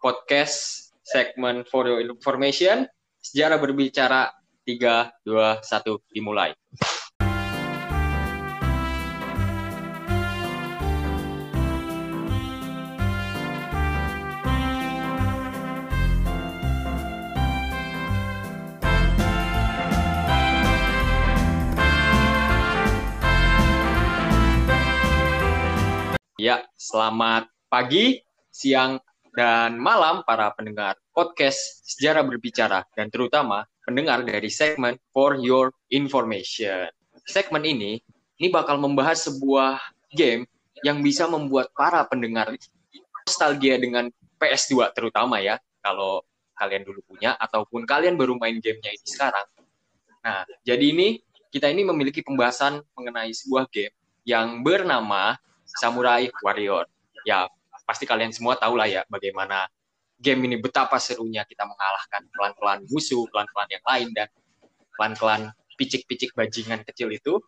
podcast segmen For Your Information. Sejarah berbicara 3, 2, 1, dimulai. Ya, selamat pagi, siang, dan malam para pendengar podcast Sejarah Berbicara dan terutama pendengar dari segmen For Your Information. Segmen ini ini bakal membahas sebuah game yang bisa membuat para pendengar nostalgia dengan PS2 terutama ya, kalau kalian dulu punya ataupun kalian baru main gamenya ini sekarang. Nah, jadi ini kita ini memiliki pembahasan mengenai sebuah game yang bernama Samurai Warrior. Ya, pasti kalian semua tahu lah ya bagaimana game ini betapa serunya kita mengalahkan klan-klan musuh, klan-klan yang lain, dan klan-klan picik-picik bajingan kecil itu.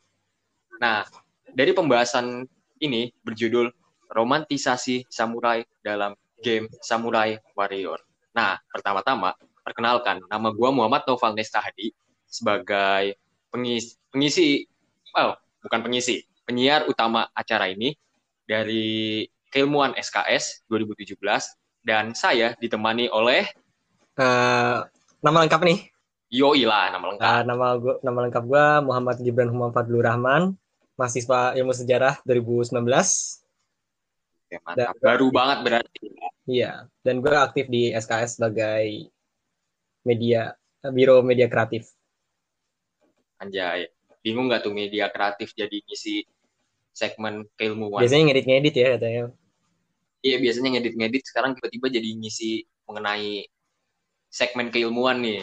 Nah, dari pembahasan ini berjudul Romantisasi Samurai dalam game Samurai Warrior. Nah, pertama-tama, perkenalkan, nama gue Muhammad Noval Nestahadi sebagai pengisi, pengisi, oh, bukan pengisi, penyiar utama acara ini dari Keilmuan SKS 2017 dan saya ditemani oleh uh, nama lengkap nih. Yoi lah nama lengkap. Uh, nama gua, nama lengkap gua Muhammad Gibran Humam Fadlur Rahman, mahasiswa Ilmu Sejarah 2019. Oke, mantap. Dan, Baru banget berarti. Iya, dan gua aktif di SKS sebagai media biro media kreatif. Anjay, bingung nggak tuh media kreatif jadi ngisi segmen keilmuan. Biasanya ngedit-ngedit ya katanya. Iya, biasanya ngedit-ngedit sekarang tiba-tiba jadi ngisi mengenai segmen keilmuan nih.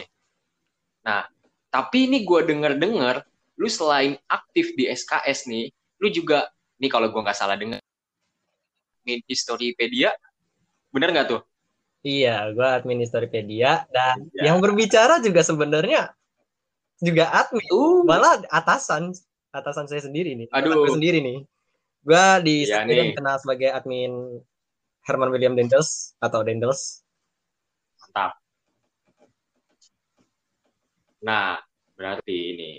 Nah, tapi ini gue denger-denger, lu selain aktif di SKS nih, lu juga, nih kalau gue nggak salah denger, admin Historipedia, bener nggak tuh? Iya, gue admin Historipedia, dan ya. yang berbicara juga sebenarnya juga admin, uh. malah atasan atasan saya sendiri nih. Aduh. Sendiri nih. Gue di ya, kenal sebagai admin Herman William Dendels atau Dendels. Mantap. Nah, berarti ini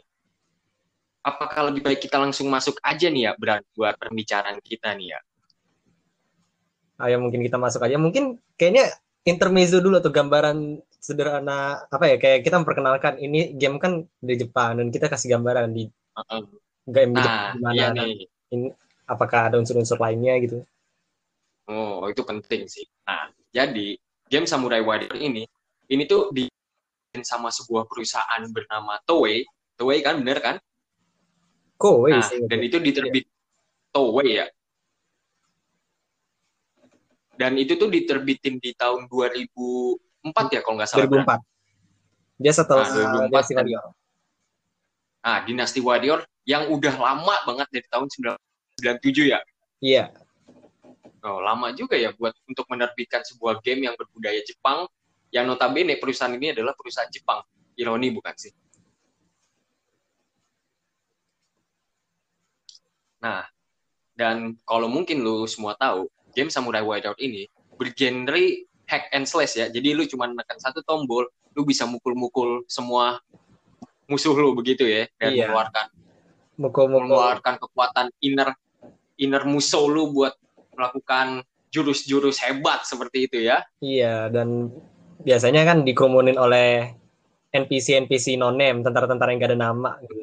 apakah lebih baik kita langsung masuk aja nih ya berat buat pembicaraan kita nih ya? Ayo mungkin kita masuk aja. Mungkin kayaknya intermezzo dulu atau gambaran sederhana apa ya kayak kita memperkenalkan ini game kan di Jepang dan kita kasih gambaran di uh, game nah, gimana iya nih. Ini, apakah ada unsur-unsur lainnya gitu oh itu penting sih. Nah jadi game Samurai Warrior ini ini tuh di sama sebuah perusahaan bernama Toei. Toei kan bener kan? Koei nah, dan itu diterbit ya. Toei ya. Dan itu tuh diterbitin di tahun 2004 ya kalau nggak salah 2004 dia setelah nah, 2004 Dynasty Warrior. Nah Dynasty Warrior yang udah lama banget dari tahun 1997 ya. Iya. Oh, lama juga ya buat untuk menerbitkan sebuah game yang berbudaya Jepang yang notabene perusahaan ini adalah perusahaan Jepang. Ironi bukan sih? Nah, dan kalau mungkin lu semua tahu, game Samurai Whiteout ini bergenre hack and slash ya. Jadi lu cuma menekan satu tombol, lu bisa mukul-mukul semua musuh lu begitu ya dan iya. mengeluarkan Moko-moko. mengeluarkan kekuatan inner inner musuh lu buat melakukan jurus-jurus hebat seperti itu ya. Iya, dan biasanya kan dikrumunin oleh NPC-NPC non-name, tentara-tentara yang gak ada nama gitu.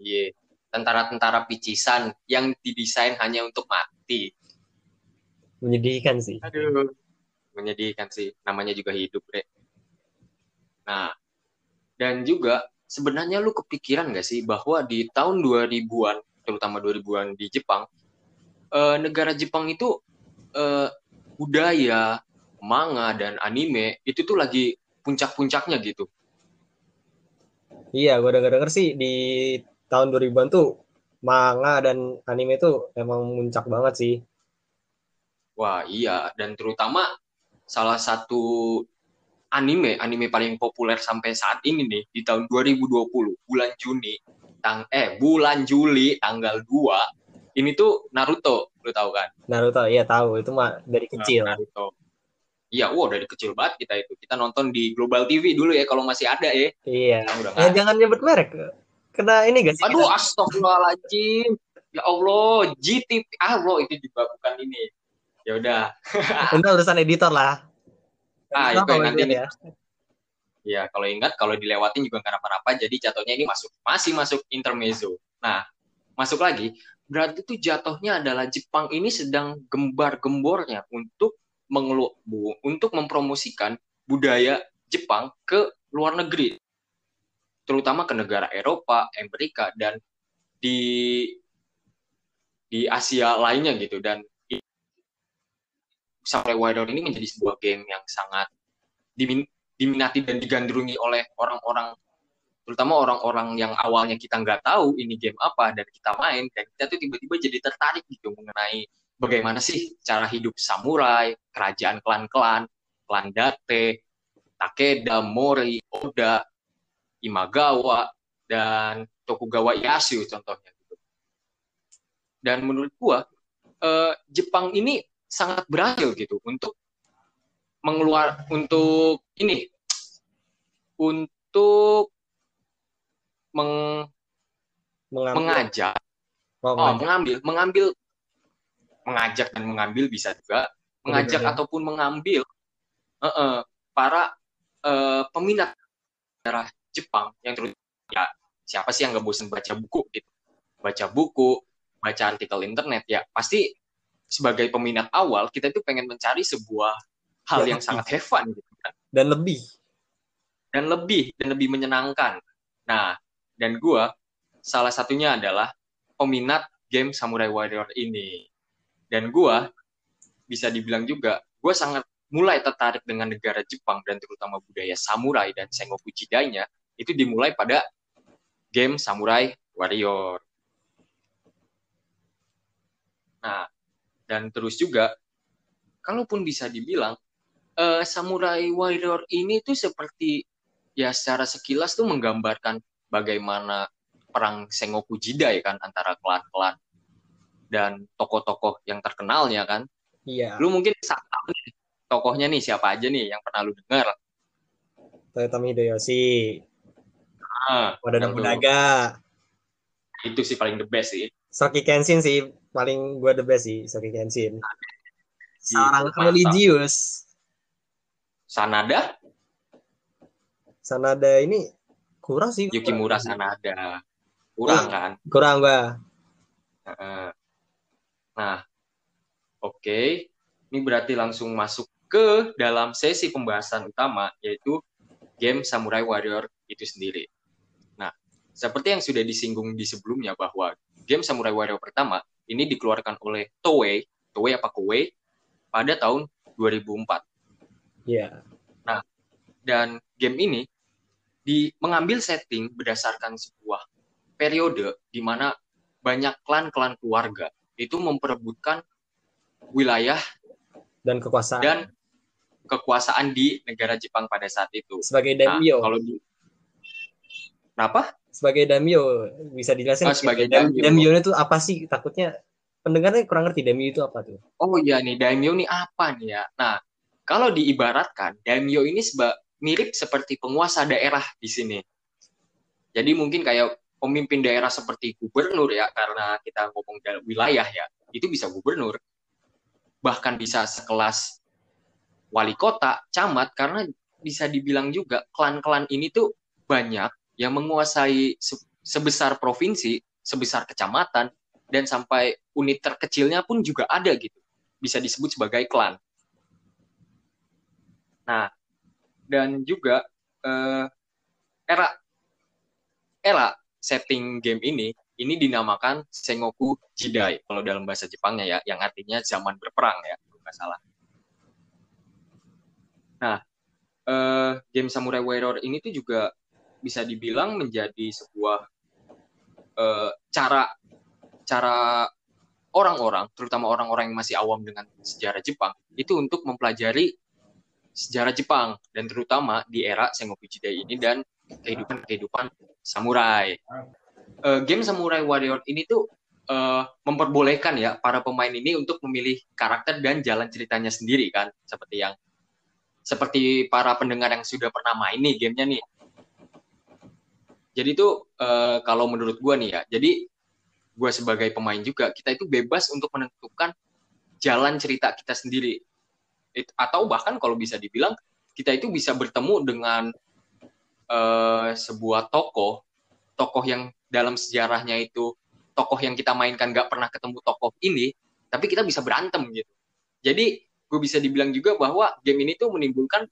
Iya, tentara-tentara picisan yang didesain hanya untuk mati. Menyedihkan sih. Aduh, menyedihkan sih. Namanya juga hidup, deh. Nah, dan juga sebenarnya lu kepikiran gak sih bahwa di tahun 2000-an, terutama 2000-an di Jepang, eh, negara Jepang itu eh, budaya, manga, dan anime itu tuh lagi puncak-puncaknya gitu. Iya, gue denger-denger sih di tahun 2000-an tuh manga dan anime tuh emang muncak banget sih. Wah, iya. Dan terutama salah satu anime anime paling populer sampai saat ini nih di tahun 2020 bulan Juni tang eh bulan Juli tanggal 2 ini tuh Naruto lu tahu kan Naruto iya tahu itu mah dari nah, kecil Naruto Iya, wow dari kecil banget kita itu. Kita nonton di Global TV dulu ya kalau masih ada ya. Iya. Nah, udah Ya, jangan nyebut merek. Kena ini gak sih? Aduh, astagfirullahaladzim. Ya Allah, GTV. Ah, bro, itu juga bukan ini. Ya udah. Itu urusan editor lah. Ah, itu yang nanti ya. Ya, kalau ingat, kalau dilewatin juga apa-apa. Jadi jatuhnya ini masuk masih masuk intermezzo. Nah, masuk lagi. Berarti itu jatuhnya adalah Jepang ini sedang gembar-gembornya untuk mengelu untuk mempromosikan budaya Jepang ke luar negeri, terutama ke negara Eropa, Amerika dan di di Asia lainnya gitu. Dan i- Samurai Warrior ini menjadi sebuah game yang sangat dimin- diminati dan digandrungi oleh orang-orang terutama orang-orang yang awalnya kita nggak tahu ini game apa dan kita main dan kita tuh tiba-tiba jadi tertarik gitu mengenai bagaimana sih cara hidup samurai, kerajaan klan-klan, klan Date, Takeda, Mori, Oda, Imagawa, dan Tokugawa Ieyasu contohnya gitu. Dan menurut gua eh, Jepang ini sangat berhasil gitu untuk mengeluar untuk ini untuk meng, Mengambil. mengajak Oh, Oh, mengambil, mengambil, mengajak dan mengambil bisa juga, mengajak Benar-benar. ataupun mengambil eh, eh, para eh, peminat daerah Jepang yang terus ya siapa sih yang nggak bosan baca buku gitu, baca buku, baca artikel internet ya pasti sebagai peminat awal kita itu pengen mencari sebuah hal Ya, yang sangat have fun gitu kan Dan lebih. dan lebih dan lebih menyenangkan. Nah, dan gua salah satunya adalah peminat game Samurai Warrior ini. Dan gua bisa dibilang juga gua sangat mulai tertarik dengan negara Jepang dan terutama budaya samurai dan Sengoku Jidai-nya itu dimulai pada game Samurai Warrior. Nah, dan terus juga kalaupun bisa dibilang eh, Samurai Warrior ini tuh seperti ya secara sekilas tuh menggambarkan bagaimana perang Sengoku Jidai kan antara klan-klan dan tokoh-tokoh yang terkenalnya kan. Iya. Lu mungkin tahu nih, tokohnya nih siapa aja nih yang pernah lu dengar? Toyotomi Hideyoshi. Ah, tuh. Nobunaga. itu sih paling the best sih. Soki Kenshin sih paling gue the best sih Soki Kenshin. Seorang mantap. religius. Sanada, Sanada ini kurang sih. Yukimura Sanada. Kurang Oh. kan? Kurang gua. Heeh. Nah, oke. Ini berarti langsung masuk ke dalam sesi pembahasan utama, yaitu game Samurai Warrior itu sendiri. Nah, seperti yang sudah disinggung di sebelumnya bahwa game Samurai Warrior pertama ini dikeluarkan oleh Toei, Toei apa Koei, pada tahun 2004 Iya. dan game ini di mengambil setting berdasarkan sebuah periode di mana banyak klan-klan keluarga itu memperebutkan wilayah Dan kekuasaan. dan kekuasaan di negara Jepang pada saat itu. sebagai Nah, daimyo. kalau di Kenapa? Sebagai daimyo bisa dijelasin Oh, sebagai daimyo. daimyo itu apa sih? Takutnya pendengarnya kurang ngerti daimyo itu apa tuh. Oh iya nih, daimyo nih apa nih ya? Nah, kalau diibaratkan, daimyo ini seba, mirip seperti penguasa daerah di sini. Jadi mungkin kayak pemimpin daerah seperti gubernur ya, karena kita ngomong dalam wilayah ya, itu bisa gubernur. Bahkan bisa sekelas wali kota, camat, karena bisa dibilang juga klan-klan ini tuh banyak yang menguasai se- sebesar provinsi, sebesar kecamatan, dan sampai unit terkecilnya pun juga ada gitu. Bisa disebut sebagai klan. Nah, dan juga eh, era era setting game ini ini dinamakan Sengoku Jidai kalau dalam bahasa Jepangnya ya, yang artinya zaman berperang ya, nggak salah. Nah, eh, game Samurai Warrior ini tuh juga bisa dibilang menjadi sebuah eh, cara cara orang-orang, terutama orang-orang yang masih awam dengan sejarah Jepang, itu untuk mempelajari sejarah Jepang dan terutama di era Sengoku Jidai ini dan kehidupan-kehidupan samurai. Eh, game Samurai Warrior ini tuh eh, memperbolehkan ya para pemain ini untuk memilih karakter dan jalan ceritanya sendiri kan, seperti yang seperti para pendengar yang sudah pernah main nih gamenya nih. Jadi tuh uh, kalau menurut gue nih ya, jadi gue sebagai pemain juga kita itu bebas untuk menentukan jalan cerita kita sendiri. It, atau bahkan kalau bisa dibilang kita itu bisa bertemu dengan uh, sebuah tokoh, tokoh yang dalam sejarahnya itu tokoh yang kita mainkan gak pernah ketemu tokoh ini, tapi kita bisa berantem gitu. Jadi gue bisa dibilang juga bahwa game ini tuh menimbulkan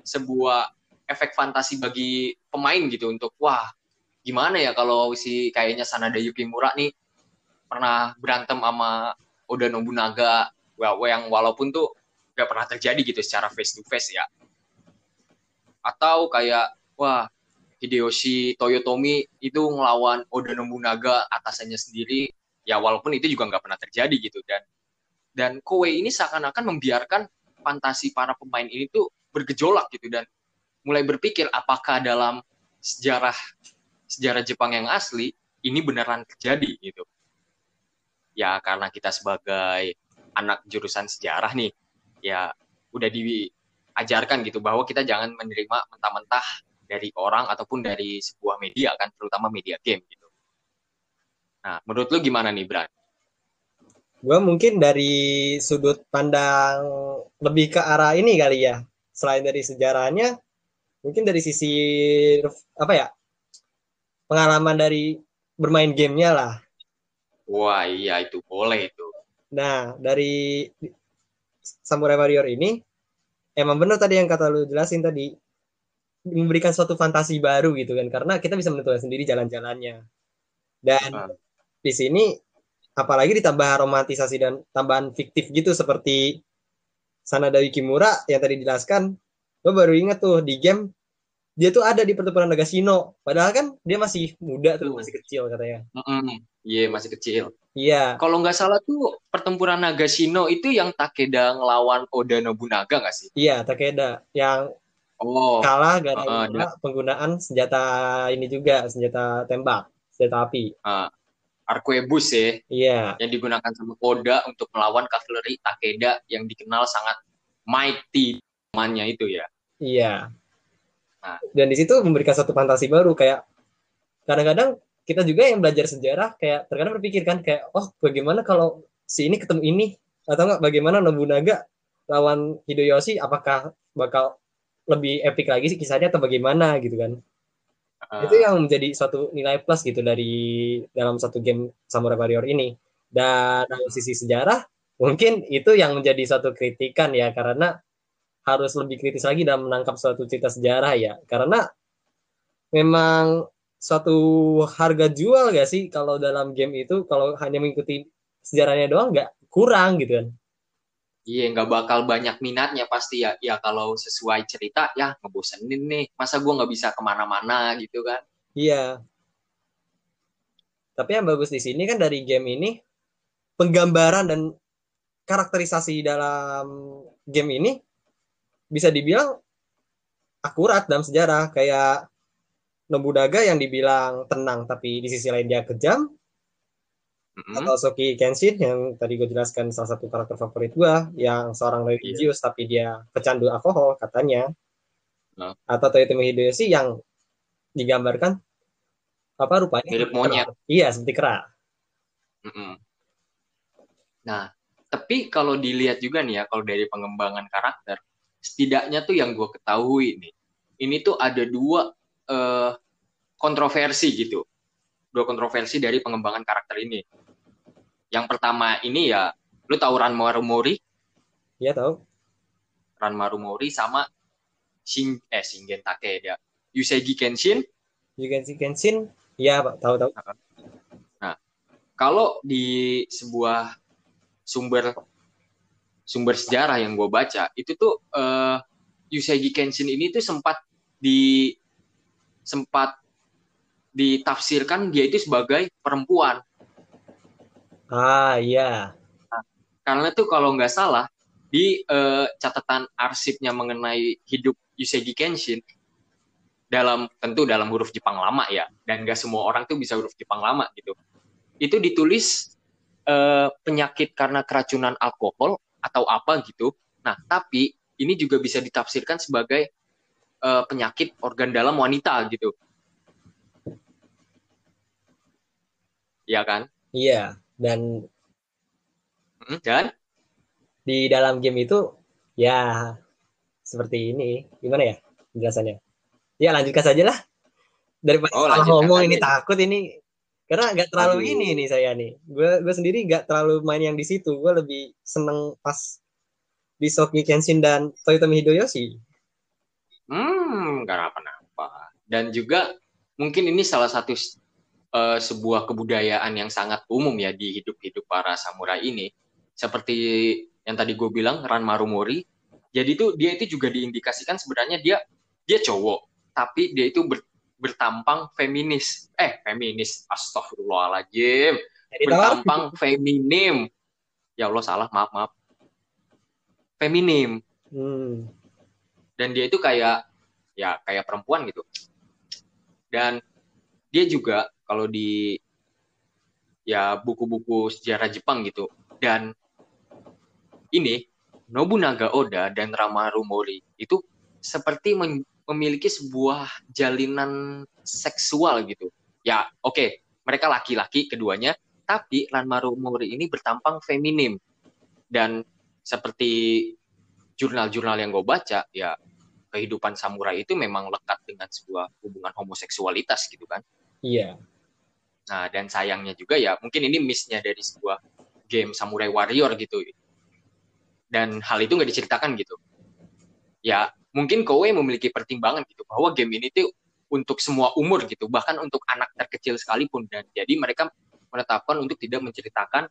sebuah efek fantasi bagi pemain gitu untuk wah gimana ya kalau si kayaknya Sanada Yukimura nih pernah berantem sama Oda Nobunaga yang walaupun tuh gak pernah terjadi gitu secara face to face ya. Atau kayak wah Hideyoshi Toyotomi itu ngelawan Oda Nobunaga atasannya sendiri ya walaupun itu juga nggak pernah terjadi gitu. Dan dan Koei ini seakan-akan membiarkan fantasi para pemain ini tuh bergejolak gitu dan mulai berpikir apakah dalam sejarah sejarah Jepang yang asli ini beneran terjadi gitu. Ya karena kita sebagai anak jurusan sejarah nih ya udah diajarkan gitu bahwa kita jangan menerima mentah-mentah dari orang ataupun dari sebuah media kan terutama media game gitu. Nah menurut lu gimana nih Bran? gue mungkin dari sudut pandang lebih ke arah ini kali ya. Selain dari sejarahnya mungkin dari sisi apa ya pengalaman dari bermain gamenya lah. Wah iya itu boleh itu. Nah dari Samurai Warrior ini emang benar tadi yang kata lu jelasin tadi memberikan suatu fantasi baru gitu kan karena kita bisa menentukan sendiri jalan-jalannya dan uh. di sini apalagi ditambah romantisasi dan tambahan fiktif gitu seperti Sanada Kimura yang tadi dijelaskan gue baru inget tuh di game dia tuh ada di pertempuran Nagasino padahal kan dia masih muda tuh masih kecil katanya iya mm -mm. yeah, masih kecil iya yeah. kalau nggak salah tuh pertempuran Nagasino itu yang Takeda ngelawan Oda Nobunaga nggak sih iya Takeda yang oh. kalah gara-gara uh, penggunaan senjata ini juga senjata tembak senjata api uh, Arquebus ya. Iya. Yang digunakan sama Oda untuk melawan kavaleri Takeda yang dikenal sangat mighty temannya itu ya. Iya. Nah. Dan di situ memberikan satu fantasi baru kayak kadang-kadang kita juga yang belajar sejarah kayak terkadang berpikir kan kayak oh bagaimana kalau si ini ketemu ini? Atau enggak bagaimana Nobunaga lawan Hideyoshi? Apakah bakal lebih epic lagi sih kisahnya atau bagaimana? Gitu kan. Uh, itu yang menjadi suatu nilai plus gitu dari dalam satu game Samurai Warrior ini. Dan dari sisi sejarah, mungkin itu yang menjadi satu kritikan ya karena harus lebih kritis lagi dalam menangkap suatu cerita sejarah ya. Karena memang suatu harga jual gak sih kalau dalam game itu kalau hanya mengikuti sejarahnya doang nggak kurang gitu kan Iya, nggak bakal banyak minatnya pasti ya. Ya kalau sesuai cerita, ya ngebosenin nih. Masa gue nggak bisa ke mana-mana gitu kan? Iya. Tapi yang bagus di sini kan dari game ini penggambaran dan karakterisasi dalam game ini bisa dibilang akurat dalam sejarah. Kayak Nobunaga yang dibilang tenang tapi di sisi lain dia kejam. Hmm atau Soki Kenshin yang tadi gue jelaskan salah satu karakter favorit gue yang seorang religius yeah. tapi dia pecandu alkohol katanya. Nah. atau Toyotomi Hideyoshi yang digambarkan apa rupanya mirip monyet. iya seperti kera mm-hmm. nah tapi kalau dilihat juga nih ya kalau dari pengembangan karakter setidaknya tuh yang gue ketahui nih ini tuh ada dua uh, kontroversi gitu dua kontroversi dari pengembangan karakter ini. Yang pertama ini ya, lu tahu Ranmaru Mori? Iya tahu. Ranmaru Mori sama Shin eh Shingen Takeda. Yusegi Kenshin? Yusegi Kenshin, iya Pak, tahu tahu. Nah, kalau di sebuah sumber sumber sejarah yang gue baca itu tuh uh, Yusegi Kenshin ini tuh sempat di sempat ditafsirkan dia itu sebagai perempuan. Ah iya. Nah, karena tuh kalau nggak salah di uh, catatan arsipnya mengenai hidup Yusegi Kenshin dalam tentu dalam huruf Jepang lama ya dan nggak semua orang tuh bisa huruf Jepang lama gitu. Itu ditulis uh, penyakit karena keracunan alkohol atau apa gitu. Nah tapi ini juga bisa ditafsirkan sebagai uh, penyakit organ dalam wanita gitu. Iya kan? Iya, dan hmm, dan di dalam game itu ya seperti ini. Gimana ya penjelasannya? Ya lanjutkan saja lah. Daripada oh, ngomong ini takut ini karena nggak terlalu Aduh. ini nih saya nih. Gue gue sendiri nggak terlalu main yang di situ. Gue lebih seneng pas di Soki Kenshin dan Toyotomi Hideyoshi. Hmm, nggak apa-apa. Dan juga mungkin ini salah satu uh, sebuah kebudayaan yang sangat umum ya di hidup-hidup para samurai ini. Seperti yang tadi gue bilang, Ran Marumori. Jadi itu dia itu juga diindikasikan sebenarnya dia dia cowok, tapi dia itu ber, bertampang feminis. Eh, feminis. Astagfirullahaladzim. Bertampang feminim. Ya Allah salah, maaf maaf. Feminim. Hmm. Dan dia itu kayak ya kayak perempuan gitu. Dan dia juga kalau di ya buku-buku sejarah Jepang gitu dan ini Nobunaga Oda dan Ramaru Mori itu seperti memiliki sebuah jalinan seksual gitu. Ya, oke, okay, mereka laki-laki keduanya, tapi Ranmaru Mori ini bertampang feminim. Dan seperti jurnal-jurnal yang gue baca, ya kehidupan samurai itu memang lekat dengan sebuah hubungan homoseksualitas gitu kan. Iya. Nah, dan sayangnya juga ya mungkin ini missnya dari sebuah game Samurai Warrior gitu. Dan hal itu nggak diceritakan gitu. Ya, mungkin Kowe memiliki pertimbangan gitu bahwa game ini tuh untuk semua umur gitu, bahkan untuk anak terkecil sekalipun. Dan jadi mereka menetapkan untuk tidak menceritakan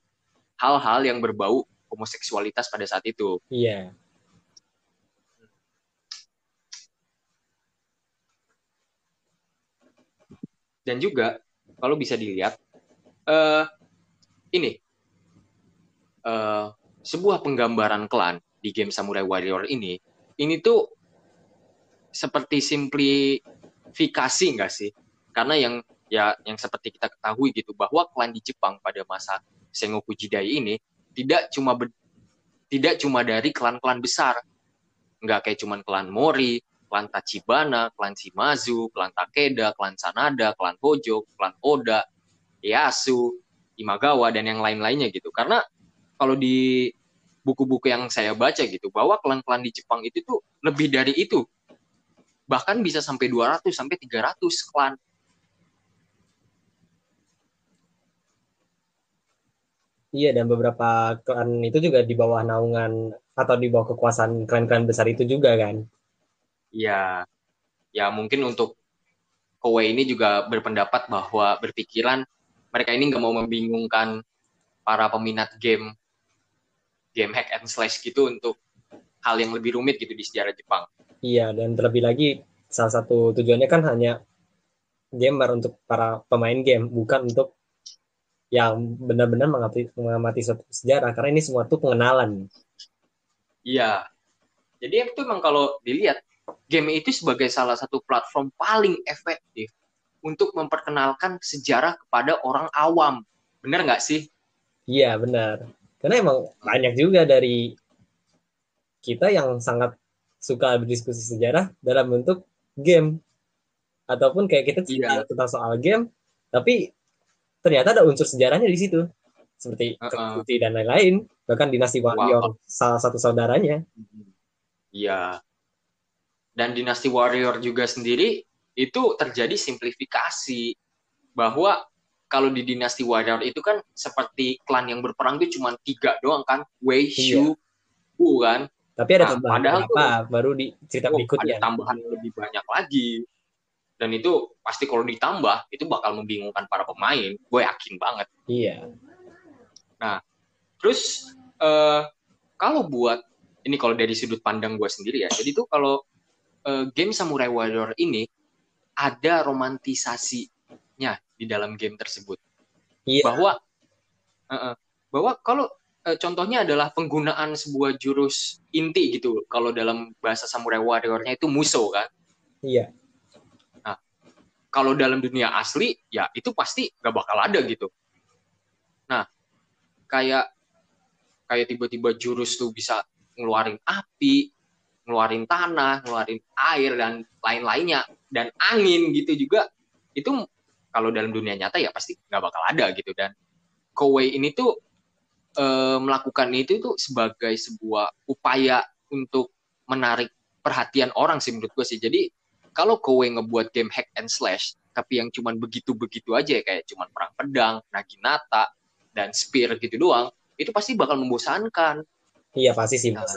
hal-hal yang berbau homoseksualitas pada saat itu. Iya. Dan juga kalau bisa dilihat uh, ini uh, sebuah penggambaran klan di game Samurai Warrior ini ini tuh seperti simplifikasi enggak sih karena yang ya yang seperti kita ketahui gitu bahwa klan di Jepang pada masa Sengoku Jidai ini tidak cuma ber, tidak cuma dari klan-klan besar nggak kayak cuman klan Mori, klan Tachibana, klan Shimazu, klan Takeda, klan Sanada, klan Hojo, klan Oda, Yasu, Imagawa dan yang lain-lainnya gitu. Karena kalau di buku-buku yang saya baca gitu bahwa klan-klan di Jepang itu tuh lebih dari itu. Bahkan bisa sampai 200 sampai 300 klan. Iya, dan beberapa klan itu juga di bawah naungan atau di bawah kekuasaan klan-klan besar itu juga kan ya ya mungkin untuk Kowe ini juga berpendapat bahwa berpikiran mereka ini nggak mau membingungkan para peminat game game hack and slash gitu untuk hal yang lebih rumit gitu di sejarah Jepang. Iya, dan terlebih lagi salah satu tujuannya kan hanya gamer untuk para pemain game, bukan untuk yang benar-benar mengamati, mengamati suatu sejarah, karena ini semua tuh pengenalan. Iya. Jadi itu memang kalau dilihat game itu sebagai salah satu platform paling efektif untuk memperkenalkan sejarah kepada orang awam. Benar nggak sih? Iya, benar. Karena emang banyak juga dari kita yang sangat suka berdiskusi sejarah dalam bentuk game. Ataupun kayak kita cerita iya. tentang soal game, tapi ternyata ada unsur sejarahnya di situ. Seperti uh -uh. dan lain-lain. Bahkan dinasti Warrior, wow. salah satu saudaranya. Iya dan dinasti warrior juga sendiri itu terjadi simplifikasi bahwa kalau di dinasti warrior itu kan seperti klan yang berperang itu cuma tiga doang kan Wei Shu iya. kan tapi ada nah, tambahan padahal apa baru di cerita oh, berikutnya ada tambahan lebih banyak lagi. Dan itu pasti kalau ditambah itu bakal membingungkan para pemain. Gue yakin banget. Iya. Nah terus uh, kalau buat ini kalau dari sudut pandang gue sendiri ya. Jadi tuh kalau uh, game Samurai Warrior ini ada romantisasinya di dalam game tersebut. Iya. Bahwa uh, uh, bahwa kalau contohnya adalah penggunaan sebuah jurus inti gitu. Kalau dalam bahasa Samurai Warrior-nya itu muso kan. Iya. Nah, kalau dalam dunia asli ya itu pasti gak bakal ada gitu. Nah, kayak kayak tiba-tiba jurus tuh bisa ngeluarin api, ngeluarin tanah, ngeluarin air dan lain-lainnya dan angin gitu juga itu kalau dalam dunia nyata ya pasti nggak bakal ada gitu dan Kowei ini tuh e, melakukan itu tuh sebagai sebuah upaya untuk menarik perhatian orang sih menurut gue sih jadi kalau Kowei ngebuat game hack and slash tapi yang cuman begitu-begitu aja ya, kayak cuman perang pedang, naginata dan spear gitu doang itu pasti bakal membosankan iya pasti sih nah,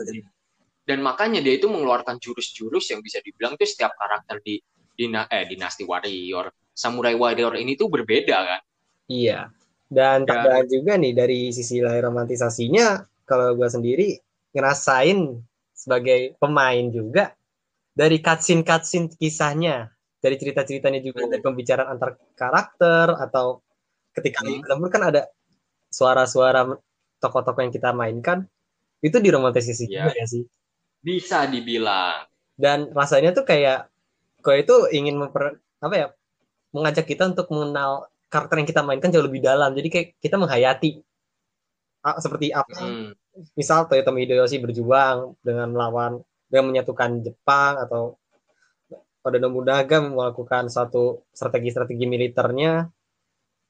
dan makanya dia itu mengeluarkan jurus-jurus yang bisa dibilang tuh setiap karakter di Dina, eh Dinasti Warrior, Samurai Warrior ini tuh berbeda kan? Iya. Dan tambahan juga nih dari sisi lahir romantisasinya, kalau gue sendiri ngerasain sebagai pemain juga dari cutscene cutscene kisahnya, dari cerita-ceritanya juga, oh. dari pembicaraan antar karakter atau ketika hmm. di kan ada suara-suara tokoh-tokoh yang kita mainkan itu diromantisasi yeah. juga ya sih bisa dibilang. Dan rasanya tuh kayak kau itu ingin memper apa ya mengajak kita untuk mengenal karakter yang kita mainkan jauh lebih dalam. Jadi kayak kita menghayati seperti apa. Hmm. Misal Toyotomi Hideyoshi berjuang dengan melawan dengan menyatukan Jepang atau Oda Nobunaga melakukan satu strategi-strategi militernya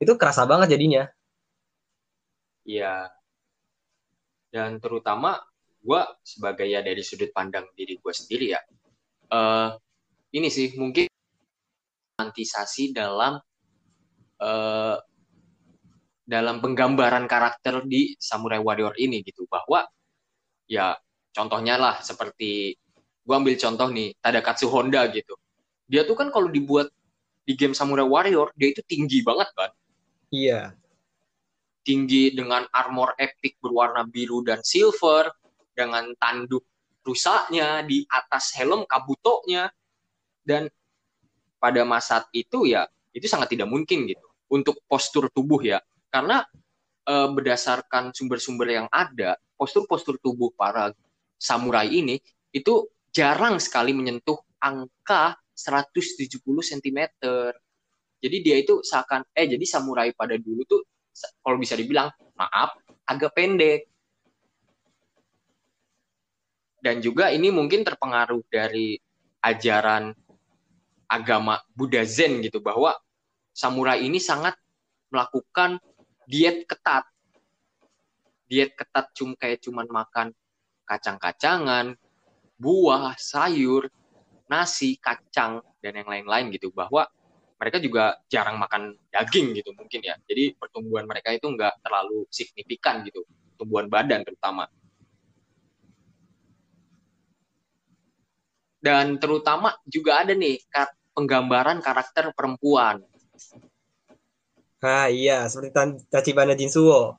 itu kerasa banget jadinya. Iya. Dan terutama gue sebagai ya dari sudut pandang diri gue sendiri ya uh, ini sih mungkin antisasi dalam uh, dalam penggambaran karakter di Samurai Warrior ini gitu bahwa ya contohnya lah seperti gue ambil contoh nih Tadakatsu Honda gitu. Dia tuh kan kalau dibuat di game Samurai Warrior dia itu tinggi banget kan iya. Tinggi dengan armor epic berwarna biru dan silver dengan tanduk rusaknya di atas helm kabutonya. Dan pada masa itu ya itu sangat tidak mungkin gitu untuk postur tubuh ya. Karena e, berdasarkan sumber-sumber yang ada postur-postur tubuh para samurai ini itu jarang sekali menyentuh angka 170 cm jadi dia itu seakan eh jadi samurai pada dulu tuh kalau bisa dibilang maaf agak pendek. Dan juga ini mungkin terpengaruh dari ajaran agama Buddha Zen gitu bahwa samurai ini sangat melakukan diet ketat. Diet ketat cuma kayak cuman makan kacang-kacangan, buah, sayur, nasi, kacang dan yang lain-lain gitu bahwa mereka juga jarang makan daging gitu mungkin ya. Jadi pertumbuhan mereka itu nggak terlalu signifikan gitu, pertumbuhan badan terutama. dan terutama juga ada nih penggambaran karakter perempuan. Ah iya, seperti Tachibana Jinsuo.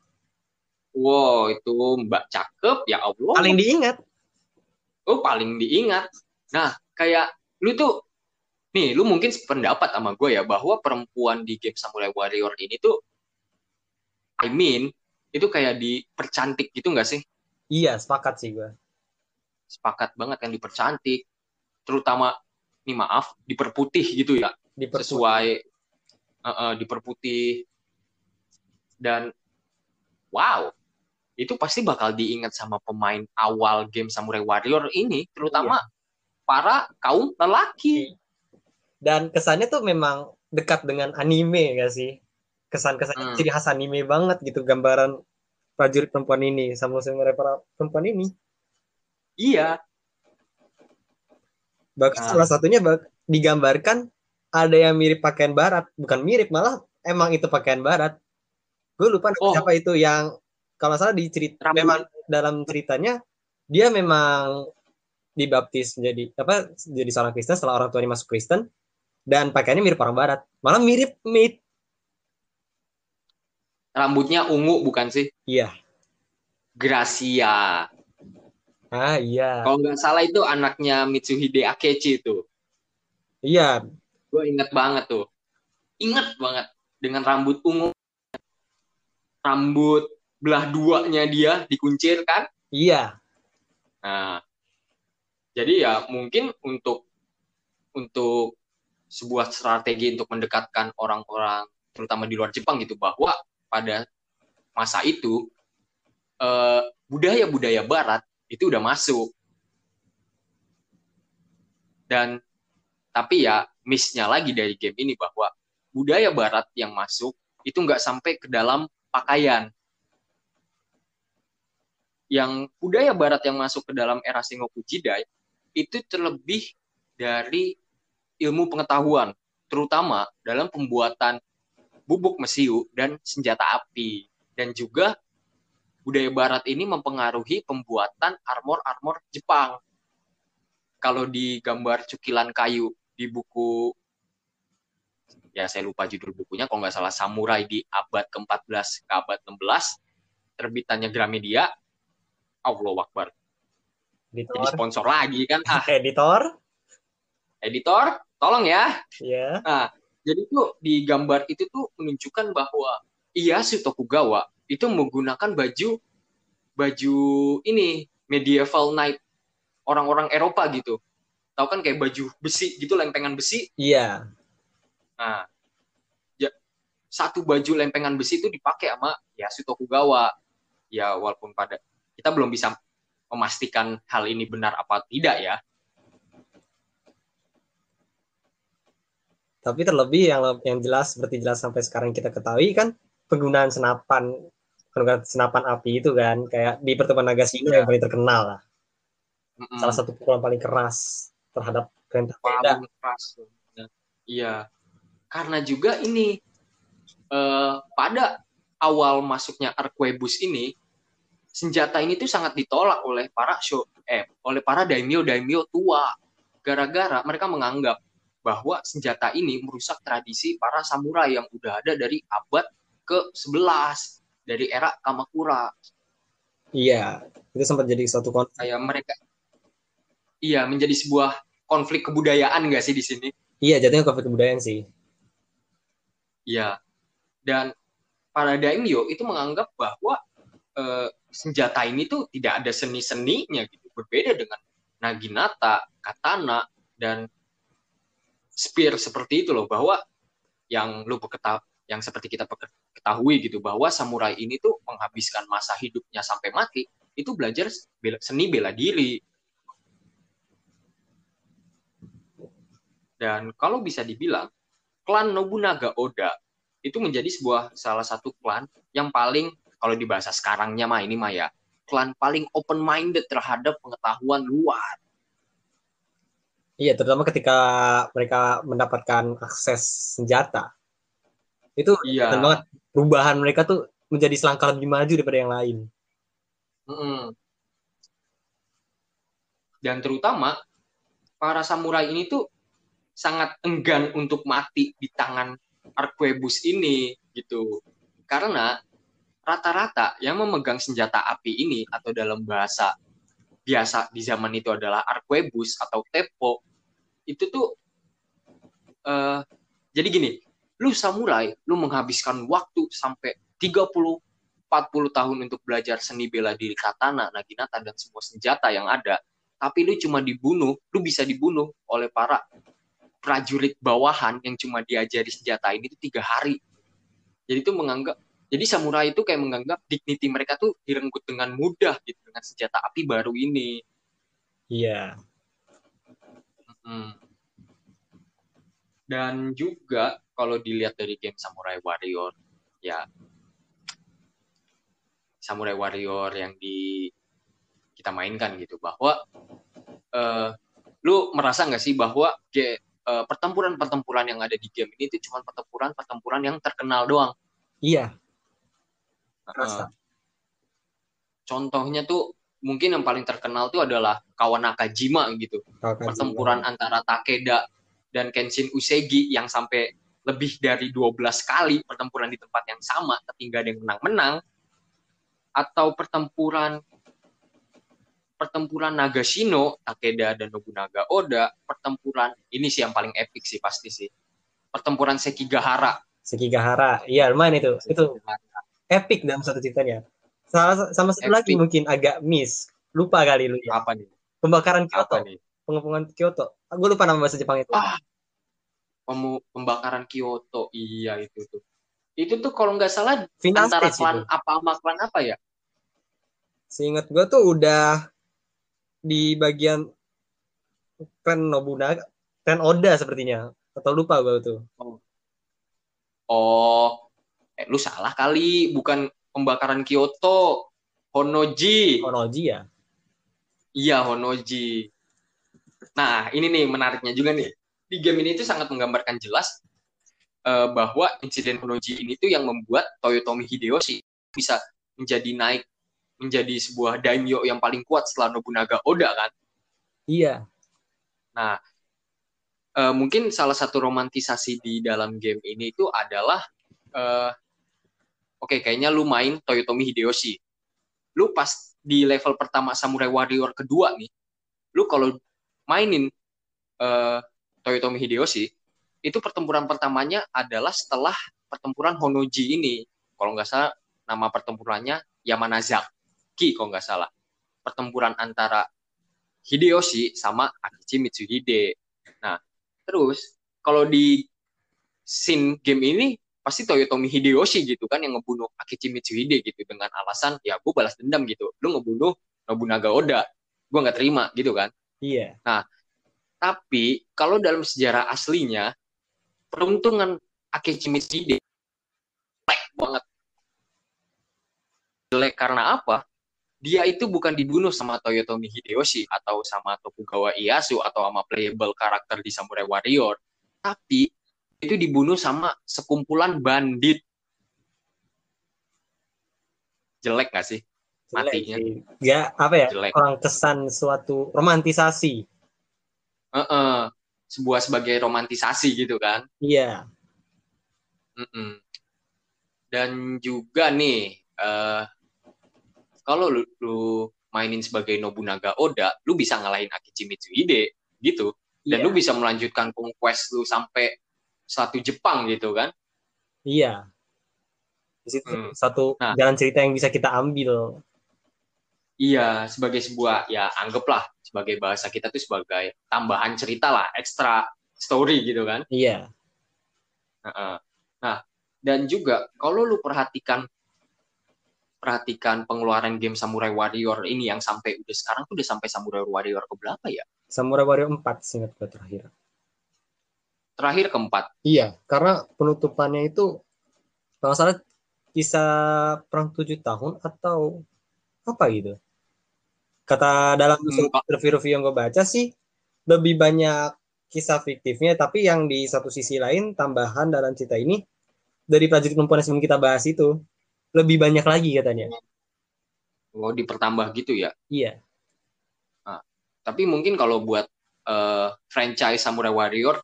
Wow, itu Mbak cakep ya Allah. Paling diingat. Oh, paling diingat. Nah, kayak lu tuh nih, lu mungkin pendapat sama gue ya bahwa perempuan di game Samurai Warrior ini tuh I mean, itu kayak dipercantik gitu gak sih? Iya, sepakat sih gue. Sepakat banget kan dipercantik terutama ini maaf diperputih gitu ya diperputih. sesuai uh, uh, diperputih dan wow itu pasti bakal diingat sama pemain awal game Samurai Warrior ini terutama iya. para kaum lelaki dan kesannya tuh memang dekat dengan anime gak sih kesan-kesan hmm. ciri khas anime banget gitu gambaran prajurit perempuan ini sama samurai perempuan ini iya Bahkan nah. salah satunya digambarkan ada yang mirip pakaian barat, bukan mirip malah emang itu pakaian barat. Gue lupa oh. siapa itu yang kalau salah di cerita memang dalam ceritanya dia memang dibaptis menjadi apa jadi seorang Kristen setelah orang tuanya masuk Kristen dan pakaiannya mirip orang barat. Malah mirip mit. Rambutnya ungu bukan sih? Iya. Gracia. Ah iya. Kalau nggak salah itu anaknya Mitsuhide Akechi itu. Iya. Gue inget banget tuh. Ingat banget dengan rambut ungu, rambut belah duanya dia dikuncir kan? Iya. Nah, jadi ya mungkin untuk untuk sebuah strategi untuk mendekatkan orang-orang terutama di luar Jepang gitu bahwa pada masa itu eh, budaya-budaya Barat itu udah masuk. dan tapi ya missnya lagi dari game ini bahwa budaya barat yang masuk itu nggak sampai ke dalam pakaian yang budaya barat yang masuk ke dalam era Sengoku Jidai itu terlebih dari ilmu pengetahuan terutama dalam pembuatan bubuk mesiu dan senjata api dan juga budaya barat ini mempengaruhi pembuatan armor-armor Jepang. Kalau di gambar cukilan kayu di buku ya saya lupa judul bukunya kalau nggak salah samurai di abad ke-14 ke abad 16 terbitannya Gramedia Allah Akbar editor. jadi sponsor lagi kan ah. editor editor tolong ya ya yeah. nah jadi tuh di gambar itu tuh menunjukkan bahwa Ieyasu Tokugawa itu menggunakan baju baju ini medieval knight orang-orang Eropa gitu. Tahu kan kayak baju besi gitu lempengan besi? Iya. Nah, ya, satu baju lempengan besi itu dipakai sama ya Tokugawa. Ya walaupun pada kita belum bisa memastikan hal ini benar apa tidak ya. Tapi terlebih yang yang jelas seperti jelas sampai sekarang kita ketahui kan penggunaan senapan penggunaan senapan api itu kan kayak di pertemuan Nagasino yeah. yang paling terkenal lah. Mm-hmm. Salah satu pukulan paling keras terhadap perintah paling keras. Iya. Karena juga ini uh, pada awal masuknya Arquebus ini senjata ini tuh sangat ditolak oleh para show eh oleh para daimyo daimyo tua gara-gara mereka menganggap bahwa senjata ini merusak tradisi para samurai yang udah ada dari abad ke-11 dari era Kamakura. Iya, itu sempat jadi suatu konflik. Kayak mereka Iya, menjadi sebuah konflik kebudayaan nggak sih di sini? Iya, jadinya konflik kebudayaan sih. Iya. Dan para daimyo itu menganggap bahwa e, senjata ini tuh tidak ada seni-seninya gitu. Berbeda dengan naginata, katana, dan spear seperti itu loh bahwa yang lu ketahui yang seperti kita ketahui gitu bahwa samurai ini tuh menghabiskan masa hidupnya sampai mati itu belajar bela, seni bela diri dan kalau bisa dibilang klan Nobunaga Oda itu menjadi sebuah salah satu klan yang paling kalau di bahasa sekarangnya mah ini mah ya klan paling open minded terhadap pengetahuan luar Iya, terutama ketika mereka mendapatkan akses senjata. Itu iya. banget perubahan mereka tuh menjadi selangkah lebih maju daripada yang lain. Mm -hmm. Dan terutama para samurai ini tuh sangat enggan untuk mati di tangan Arquebus ini gitu. Karena rata-rata yang memegang senjata api ini atau dalam bahasa biasa di zaman itu adalah arquebus atau tepo itu tuh uh, jadi gini lu samurai lu menghabiskan waktu sampai 30 40 tahun untuk belajar seni bela diri katana, naginata dan semua senjata yang ada, tapi lu cuma dibunuh, lu bisa dibunuh oleh para prajurit bawahan yang cuma diajari senjata ini itu tiga hari. Jadi itu menganggap jadi samurai itu kayak menganggap dignity mereka tuh direnggut dengan mudah gitu dengan senjata api baru ini. Iya. Hmm. Dan juga kalau dilihat dari game Samurai Warrior, ya Samurai Warrior yang di kita mainkan gitu bahwa uh, lu merasa nggak sih bahwa uh, pertempuran-pertempuran yang ada di game ini itu cuma pertempuran-pertempuran yang terkenal doang. Iya. Uh, contohnya tuh mungkin yang paling terkenal tuh adalah kawan Nakajima gitu. Pertempuran antara Takeda dan Kenshin Usegi yang sampai lebih dari 12 kali pertempuran di tempat yang sama tapi nggak ada yang menang-menang atau pertempuran pertempuran Nagashino Takeda dan Nobunaga Oda pertempuran ini sih yang paling epic sih pasti sih pertempuran Sekigahara Sekigahara iya lumayan itu Sekigahara. itu epic dalam satu ceritanya. Sama, sama satu lagi mungkin agak miss. Lupa kali lu ya. Apa nih? Pembakaran Kyoto. Apa nih? Pengepungan Kyoto. Gue lupa nama bahasa Jepang itu. Ah, pembakaran Kyoto. Iya itu tuh. Itu tuh kalau nggak salah Final antara klan itu. apa sama klan apa ya? Seingat gue tuh udah di bagian Klan Nobunaga, Klan Oda sepertinya. Atau lupa gue tuh. Oh, eh, lu salah kali, bukan pembakaran Kyoto, Honoji. Honoji ya. Iya, Honoji. Nah, ini nih menariknya juga nih. Di game ini tuh sangat menggambarkan jelas uh, bahwa insiden Honoji ini tuh yang membuat Toyotomi Hideyoshi bisa menjadi naik menjadi sebuah daimyo yang paling kuat setelah Nobunaga Oda kan. Iya. Nah, uh, mungkin salah satu romantisasi di dalam game ini itu adalah uh, oke okay, kayaknya lu main Toyotomi Hideyoshi. Lu pas di level pertama Samurai Warrior kedua nih, lu kalau mainin uh, Toyotomi Hideyoshi, itu pertempuran pertamanya adalah setelah pertempuran Honoji ini. Kalau nggak salah nama pertempurannya Yamanazaki kalau nggak salah. Pertempuran antara Hideyoshi sama Akichi Mitsuhide. Nah, terus kalau di scene game ini pasti Toyotomi Hideyoshi gitu kan yang ngebunuh Akichi Mitsuhide gitu dengan alasan ya gue balas dendam gitu. Lu ngebunuh Nobunaga Oda. Gue nggak terima gitu kan. Iya. Nah, tapi kalau dalam sejarah aslinya peruntungan Akechi Mitsuhide jelek banget. Jelek karena apa? Dia itu bukan dibunuh sama Toyotomi Hideyoshi atau sama Tokugawa Ieyasu atau sama playable karakter di Samurai Warrior, tapi itu dibunuh sama sekumpulan bandit. Jelek gak sih? Matinya. Ya, apa ya? Jelek. Orang kesan suatu romantisasi uh -uh, sebuah sebagai romantisasi gitu kan iya mm -mm. dan juga nih uh, kalau lu, lu mainin sebagai Nobunaga Oda lu bisa ngalahin Akichi Mitsuhide gitu dan yeah. lu bisa melanjutkan conquest lu sampai satu Jepang gitu kan iya di situ hmm. satu nah, jalan cerita yang bisa kita ambil iya sebagai sebuah ya anggaplah sebagai bahasa kita tuh sebagai tambahan cerita lah, ekstra story gitu kan. Iya. Nah, dan juga kalau lu perhatikan perhatikan pengeluaran game Samurai Warrior ini yang sampai udah sekarang tuh udah sampai Samurai Warrior ke berapa ya? Samurai Warrior 4 singkat gue terakhir. Terakhir keempat. Iya, karena penutupannya itu kalau salah kisah perang tujuh tahun atau apa gitu kata dalam hmm. review-review yang gue baca sih lebih banyak kisah fiktifnya tapi yang di satu sisi lain tambahan dalam cerita ini dari prajurit perempuan yang sebelum kita bahas itu lebih banyak lagi katanya oh dipertambah gitu ya iya nah, tapi mungkin kalau buat uh, franchise Samurai Warrior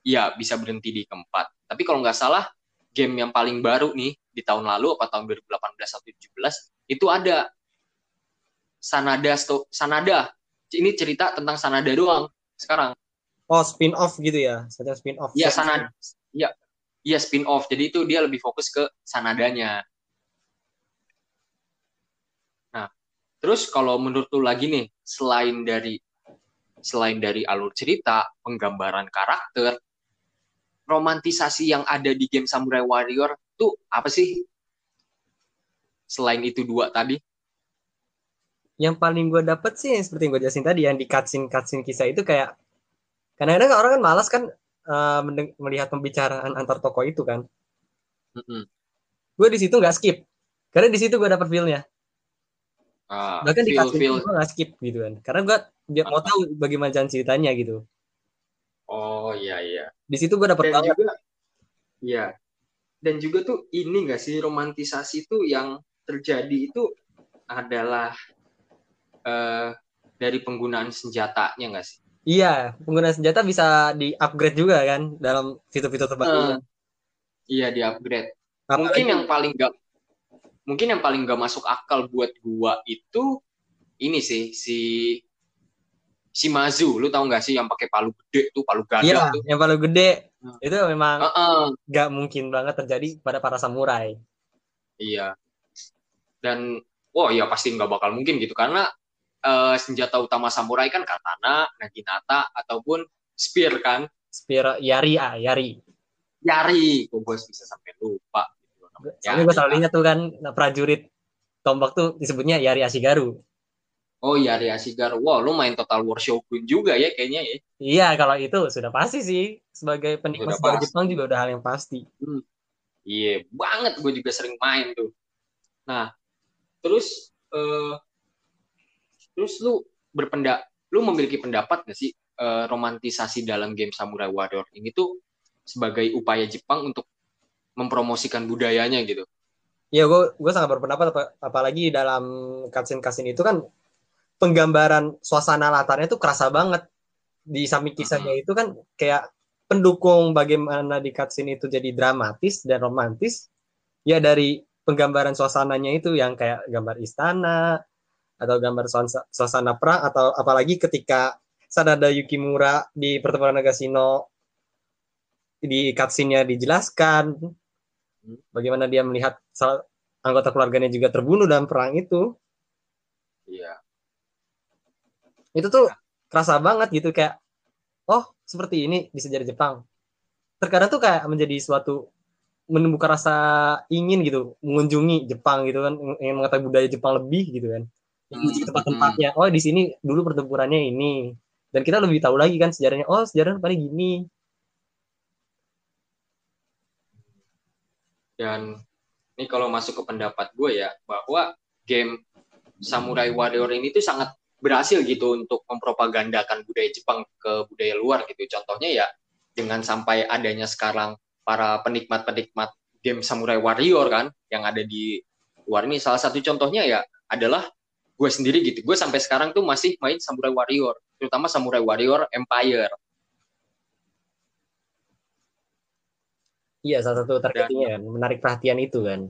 ya bisa berhenti di keempat tapi kalau nggak salah game yang paling baru nih di tahun lalu apa tahun 2018 atau 2017 itu ada Sanada sto, Sanada. Ini cerita tentang Sanada doang sekarang. Oh, spin off gitu ya. Sedang spin off. Iya, Sanada. Iya. Iya, spin off. Jadi itu dia lebih fokus ke Sanadanya. Nah, terus kalau menurut lu lagi nih, selain dari selain dari alur cerita, penggambaran karakter, romantisasi yang ada di game Samurai Warrior tuh apa sih? Selain itu dua tadi? yang paling gue dapet sih yang seperti yang gue jelasin tadi yang di cutscene cutscene kisah itu kayak kadang-kadang orang kan malas kan uh, melihat pembicaraan antar tokoh itu kan mm-hmm. gue di situ nggak skip karena di situ gue dapet feelnya uh, bahkan feel, di cutscene gue nggak? Skip gitu kan. Karena gue dia mau tahu bagaimana jalan ceritanya gitu. Oh iya iya. Di situ gue dapet dan juga iya. Dan juga tuh ini gak sih romantisasi tuh yang terjadi itu adalah uh, dari penggunaan senjatanya nggak sih? Iya, penggunaan senjata bisa di-upgrade juga kan dalam fitur-fitur terbaru. Uh, iya, di-upgrade. Mungkin yang paling gak mungkin yang paling gak masuk akal buat gua itu ini sih si si Mazu, lu tau gak sih yang pakai palu gede tuh, palu ganda iya, tuh. yang palu gede. Hmm. Itu memang uh -uh. gak mungkin banget terjadi pada para samurai. Iya. Dan wah ya pasti nggak bakal mungkin gitu karena uh, senjata utama samurai kan katana, naginata ataupun spear kan. Spear yari ah, yari. Yari, kok gue bisa sampai lupa. Gitu. Soalnya gue selalu ingat tuh kan prajurit tombak tuh disebutnya Yari Ashigaru. Oh Ria Sigar. Wah, lu main Total War Shogun juga ya kayaknya ya. Iya, kalau itu sudah pasti sih. Sebagai penikmat sejarah Jepang juga udah hal yang pasti. Hmm. Iya, banget gue juga sering main tuh. Nah, terus uh, terus lu berpendak lu memiliki pendapat gak sih uh, romantisasi dalam game Samurai Warrior ini tuh sebagai upaya Jepang untuk mempromosikan budayanya gitu? Ya, gue gue sangat berpendapat apalagi dalam cutscene-cutscene itu kan penggambaran suasana latarnya tuh kerasa banget di samping kisahnya hmm. itu kan kayak pendukung bagaimana di cutscene itu jadi dramatis dan romantis ya dari penggambaran suasananya itu yang kayak gambar istana atau gambar suasana perang atau apalagi ketika Sanada Yukimura di pertempuran Nagasino di cutscene-nya dijelaskan. Bagaimana dia melihat anggota keluarganya juga terbunuh dalam perang itu. Iya. Itu tuh kerasa banget gitu kayak oh seperti ini di sejarah Jepang. Terkadang tuh kayak menjadi suatu menumbuhkan rasa ingin gitu mengunjungi Jepang gitu kan ingin mengetahui budaya Jepang lebih gitu kan. Hmm. tempat-tempatnya oh di sini dulu pertempurannya ini. Dan kita lebih tahu lagi kan sejarahnya oh sejarah paling gini dan ini kalau masuk ke pendapat gue ya bahwa game Samurai Warrior ini tuh sangat berhasil gitu untuk mempropagandakan budaya Jepang ke budaya luar gitu. Contohnya ya dengan sampai adanya sekarang para penikmat-penikmat game Samurai Warrior kan yang ada di luar ini salah satu contohnya ya adalah gue sendiri gitu. Gue sampai sekarang tuh masih main Samurai Warrior, terutama Samurai Warrior Empire. Iya, salah satu targetnya kan, menarik perhatian itu kan.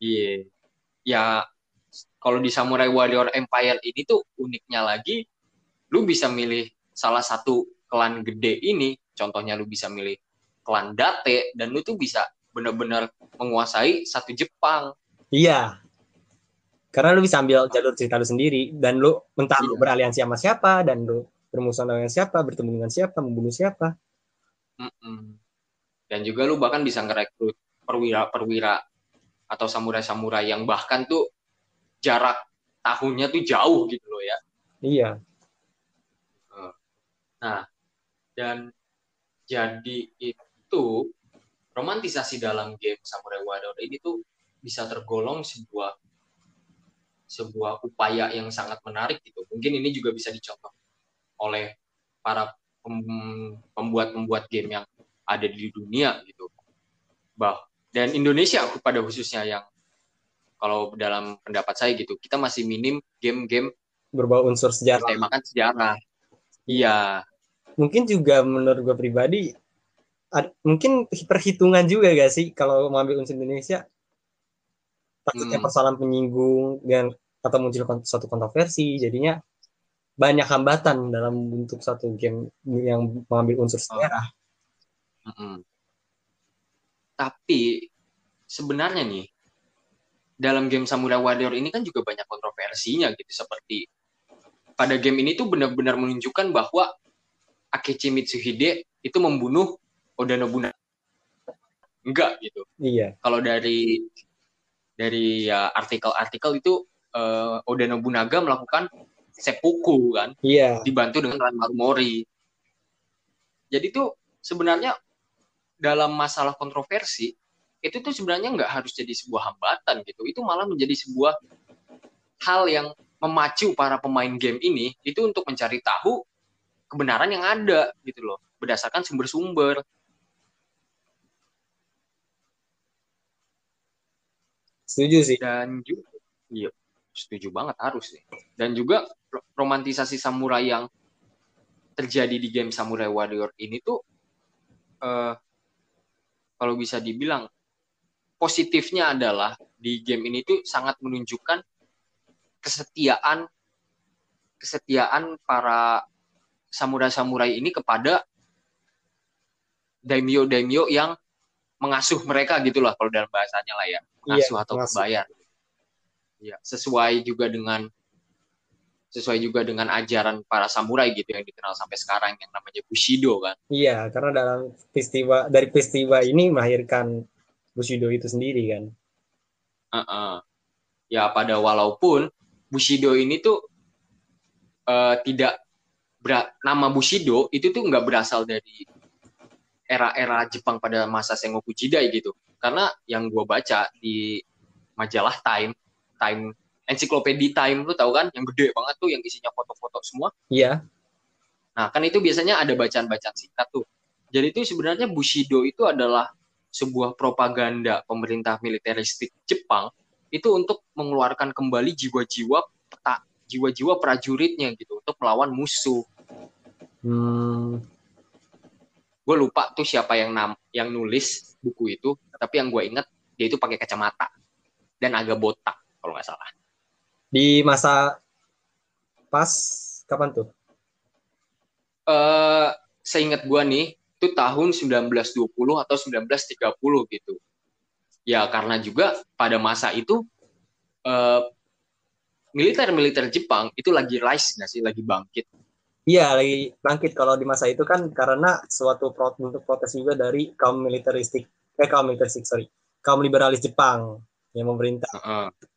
Iya. Ya kalau di Samurai Warrior Empire ini tuh uniknya lagi lu bisa milih salah satu klan gede ini contohnya lu bisa milih klan Date dan lu tuh bisa benar-benar menguasai satu Jepang iya karena lu bisa ambil jalur cerita lu sendiri dan lu entah iya. lu beraliansi sama siapa dan lu bermusuhan dengan siapa bertemu dengan siapa membunuh siapa mm -mm. Dan juga lu bahkan bisa ngerekrut perwira-perwira atau samurai-samurai yang bahkan tuh jarak tahunnya tuh jauh gitu loh ya. Iya. Nah, dan jadi itu romantisasi dalam game Samurai Warrior ini tuh bisa tergolong sebuah sebuah upaya yang sangat menarik gitu. Mungkin ini juga bisa dicontoh oleh para pembuat-pembuat game yang ada di dunia gitu. Bah dan Indonesia pada khususnya yang kalau dalam pendapat saya gitu kita masih minim game-game berbau unsur sejarah temakan sejarah iya mungkin juga menurut gue pribadi ad, mungkin perhitungan juga gak sih kalau mengambil unsur Indonesia takutnya hmm. persoalan penyinggung dan atau muncul suatu kontroversi jadinya banyak hambatan dalam bentuk satu game yang mengambil unsur sejarah. Hmm. Tapi sebenarnya nih dalam game Samurai Warrior ini kan juga banyak kontroversinya gitu seperti pada game ini tuh benar-benar menunjukkan bahwa Akechi Mitsuhide itu membunuh Oda Nobunaga enggak gitu. Iya. Kalau dari dari ya artikel-artikel itu uh, Oda Nobunaga melakukan seppuku kan. Iya. Dibantu dengan Ranmaru Mori. Jadi tuh sebenarnya dalam masalah kontroversi itu tuh sebenarnya nggak harus jadi sebuah hambatan gitu. Itu malah menjadi sebuah hal yang memacu para pemain game ini itu untuk mencari tahu kebenaran yang ada gitu loh berdasarkan sumber-sumber. Setuju sih. Dan juga iya setuju banget harus sih. Dan juga romantisasi samurai yang terjadi di game Samurai Warrior ini tuh uh, kalau bisa dibilang positifnya adalah di game ini tuh sangat menunjukkan kesetiaan kesetiaan para samurai-samurai ini kepada daimyo-daimyo yang mengasuh mereka gitulah kalau dalam bahasanya lah ya. Mengasuh iya, atau membayar. Ya sesuai juga dengan sesuai juga dengan ajaran para samurai gitu yang dikenal sampai sekarang yang namanya Bushido kan iya karena dalam peristiwa dari peristiwa ini melahirkan Bushido itu sendiri kan. Uh -uh. Ya pada walaupun Bushido ini tuh eh, tidak nama Bushido itu tuh nggak berasal dari era-era Jepang pada masa Sengoku Jidai gitu. Karena yang gue baca di majalah Time, Time ensiklopedia Time lu tahu kan yang gede banget tuh yang isinya foto-foto semua. Iya. Nah, kan itu biasanya ada bacaan-bacaan singkat tuh. Jadi itu sebenarnya Bushido itu adalah sebuah propaganda pemerintah militeristik Jepang itu untuk mengeluarkan kembali jiwa-jiwa peta jiwa-jiwa prajuritnya gitu untuk melawan musuh. Hmm, Gue lupa tuh siapa yang nam yang nulis buku itu, tapi yang gue inget dia itu pakai kacamata dan agak botak kalau nggak salah. Di masa pas kapan tuh? Eh, seingat gue nih, itu tahun 1920 atau 1930 gitu. Ya karena juga pada masa itu eh, militer-militer Jepang itu lagi rise nggak sih, lagi bangkit. Iya, lagi bangkit kalau di masa itu kan karena suatu pro- bentuk protes juga dari kaum militeristik, eh kaum militeristik sorry, kaum liberalis Jepang yang memerintah. Heeh.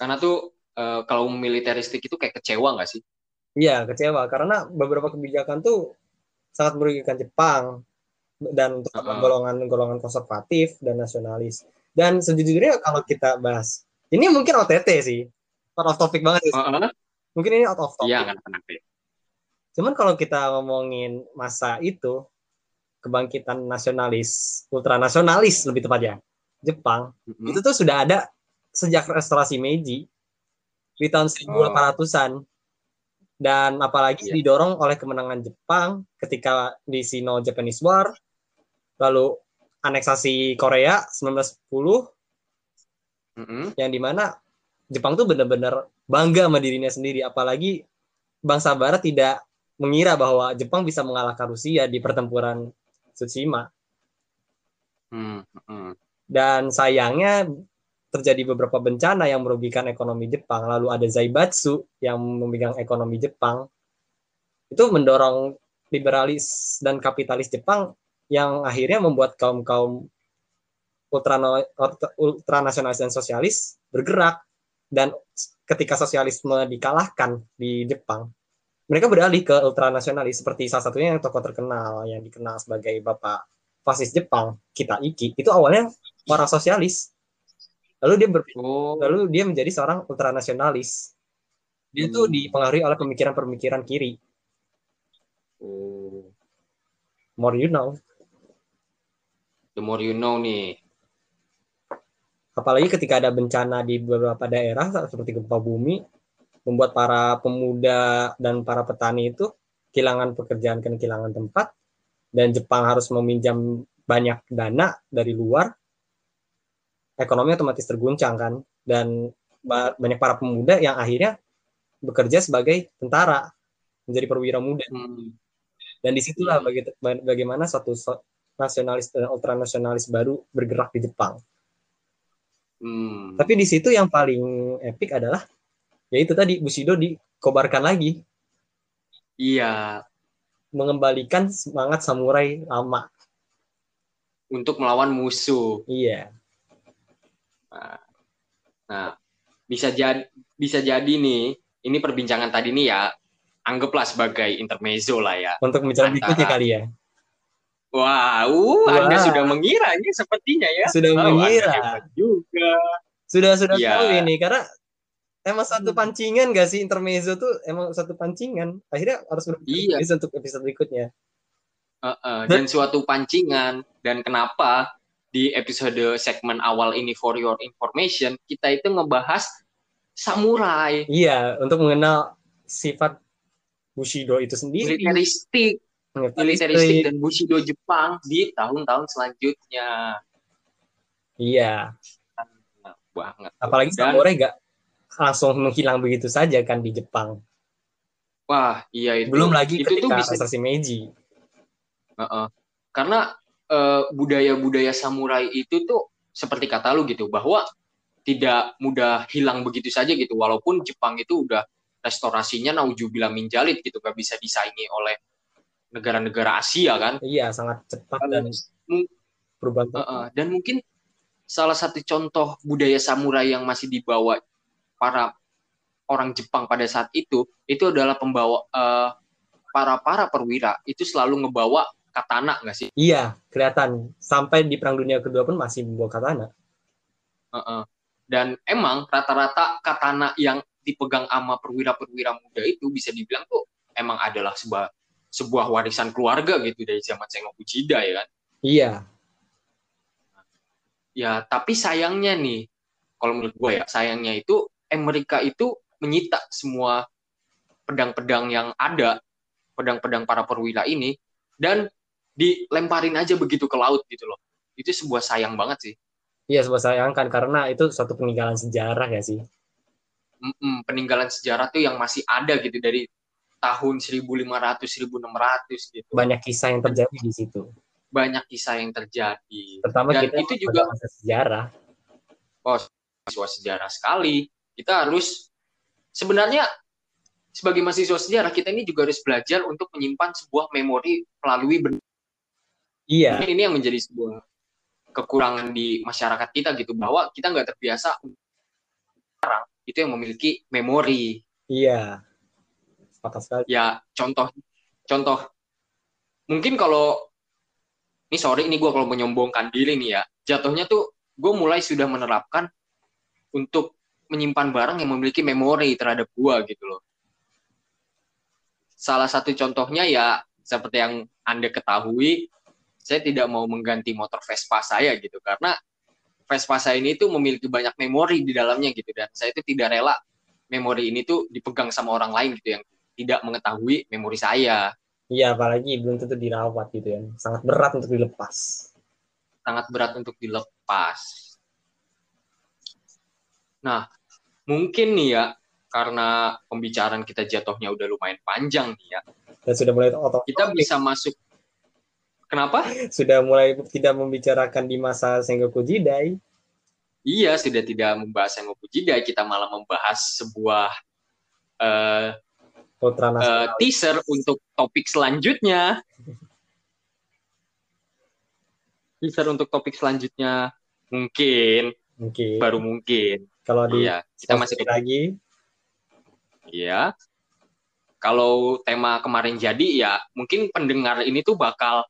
Karena tuh eh, kalau militeristik itu kayak kecewa nggak sih? Iya, kecewa karena beberapa kebijakan tuh sangat merugikan Jepang dan untuk golongan-golongan konservatif dan nasionalis. Dan sejujurnya kalau kita bahas, ini mungkin OTT sih, out of topic banget sih. Heeh. Mungkin ini out of topic. Iya kan kenapa? Cuman kalau kita ngomongin masa itu, kebangkitan nasionalis, ultranasionalis lebih tepatnya, Jepang, Mm-mm. itu tuh sudah ada sejak restorasi Meiji di tahun 1800-an. Dan apalagi Iya. didorong oleh kemenangan Jepang ketika di Sino-Japanese War, lalu aneksasi Korea 1910, Mm-mm. yang di mana Jepang tuh benar-benar bangga sama dirinya sendiri, apalagi bangsa Barat tidak mengira bahwa Jepang bisa mengalahkan Rusia di pertempuran Tsushima. Hmm, mm-mm. Dan sayangnya terjadi beberapa bencana yang merugikan ekonomi Jepang. Lalu ada Zaibatsu yang memegang ekonomi Jepang. Itu mendorong liberalis dan kapitalis Jepang yang akhirnya membuat kaum-kaum ultranasionalis dan sosialis bergerak. Dan ketika sosialisme dikalahkan di Jepang, mereka beralih ke ultranasionalis seperti salah satunya yang tokoh terkenal yang dikenal sebagai Bapak fasis Jepang, Kita Iki. Itu awalnya orang sosialis. Lalu dia ber, Oh, lalu dia menjadi seorang ultranasionalis. Dia tuh Hmm. dipengaruhi oleh pemikiran-pemikiran kiri. oh. More you know. The more you know nih. Apalagi ketika ada bencana di beberapa daerah seperti gempa bumi, membuat para pemuda dan para petani itu kehilangan pekerjaan dan kehilangan tempat, dan Jepang harus meminjam banyak dana dari luar, ekonomi otomatis terguncang kan, dan ba- banyak para pemuda yang akhirnya bekerja sebagai tentara, menjadi perwira muda. Hmm. Dan di situlah Hmm. baga- ba- bagaimana satu so- nasionalis dan ultranasionalis baru bergerak di Jepang. Hmm. Tapi di situ yang paling epic adalah yaitu tadi Bushido dikobarkan lagi, Iya, mengembalikan semangat samurai lama. untuk melawan musuh. Iya. Nah, bisa jadi bisa jadi nih, ini perbincangan tadi nih ya, anggaplah sebagai intermezzo lah ya. Untuk bicara Antara- berikutnya kali ya. Wah, uh, Anda sudah mengira ini sepertinya ya. Sudah Oh, mengira. juga. Sudah sudah Iya. tahu ini karena emang satu Hmm. pancingan gak sih intermezzo tuh emang satu pancingan. Akhirnya harus Iya. untuk episode berikutnya. Uh-uh, dan suatu pancingan dan kenapa di episode segmen awal ini for your information kita itu ngebahas samurai Iya, untuk mengenal sifat Bushido itu sendiri. militeristik militeristik dan bushido Jepang di tahun-tahun selanjutnya Iya, banget apalagi Dan- samurai gak langsung menghilang begitu saja kan di Jepang. wah iya itu Belum lagi itu tuh ketika bisa restorasi Meiji. uh-uh. karena eh, budaya-budaya samurai itu tuh seperti kata lu gitu bahwa tidak mudah hilang begitu saja gitu walaupun Jepang itu udah restorasinya naujubillah minjalit gitu gak bisa disaingi oleh negara-negara Asia kan Iya, sangat cepat dan perubahan. Uh-uh. dan mungkin salah satu contoh budaya samurai yang masih dibawa para orang Jepang pada saat itu itu adalah pembawa uh, para para perwira itu selalu ngebawa katana nggak sih? Iya, kelihatan sampai di Perang Dunia Kedua pun masih membawa katana. Uh -uh. Dan emang rata-rata katana yang dipegang sama perwira-perwira muda itu bisa dibilang tuh emang adalah sebuah sebuah warisan keluarga gitu dari zaman Sengoku Jida ya kan? Iya. Ya, tapi sayangnya nih, kalau menurut gue ya, sayangnya itu Amerika itu menyita semua pedang-pedang yang ada, pedang-pedang para perwira ini, dan dilemparin aja begitu ke laut gitu loh. Itu sebuah sayang banget sih. Iya, sebuah sayang kan, karena itu suatu peninggalan sejarah ya sih. Mm -mm, peninggalan sejarah tuh yang masih ada gitu dari tahun 1500 1600 gitu. Banyak kisah yang terjadi di situ. Banyak kisah yang terjadi. Pertama Dan kita itu juga masa sejarah. Oh, siswa sejarah sekali. Kita harus sebenarnya sebagai mahasiswa sejarah kita ini juga harus belajar untuk menyimpan sebuah memori melalui benda. Iya. Ini yang menjadi sebuah kekurangan di masyarakat kita gitu bahwa kita nggak terbiasa sekarang itu yang memiliki memori. Iya sepakat sekali. Ya contoh contoh mungkin kalau ini sorry ini gue kalau menyombongkan diri nih ya jatuhnya tuh gue mulai sudah menerapkan untuk menyimpan barang yang memiliki memori terhadap gue gitu loh. Salah satu contohnya ya seperti yang anda ketahui saya tidak mau mengganti motor Vespa saya gitu karena Vespa saya ini tuh memiliki banyak memori di dalamnya gitu dan saya itu tidak rela memori ini tuh dipegang sama orang lain gitu yang tidak mengetahui memori saya. Iya, apalagi belum tentu dirawat gitu ya. Sangat berat untuk dilepas. Sangat berat untuk dilepas. Nah, mungkin nih ya, karena pembicaraan kita jatuhnya udah lumayan panjang nih ya. Dan sudah mulai otot. Kita bisa masuk. Kenapa? Sudah mulai tidak membicarakan di masa Sengoku Jidai. Iya, sudah tidak membahas Sengoku Jidai. Kita malah membahas sebuah uh, uh, teaser untuk topik selanjutnya. teaser untuk topik selanjutnya mungkin mungkin baru mungkin. Kalau di iya, kita masih lagi. Iya. Kalau tema kemarin jadi ya mungkin pendengar ini tuh bakal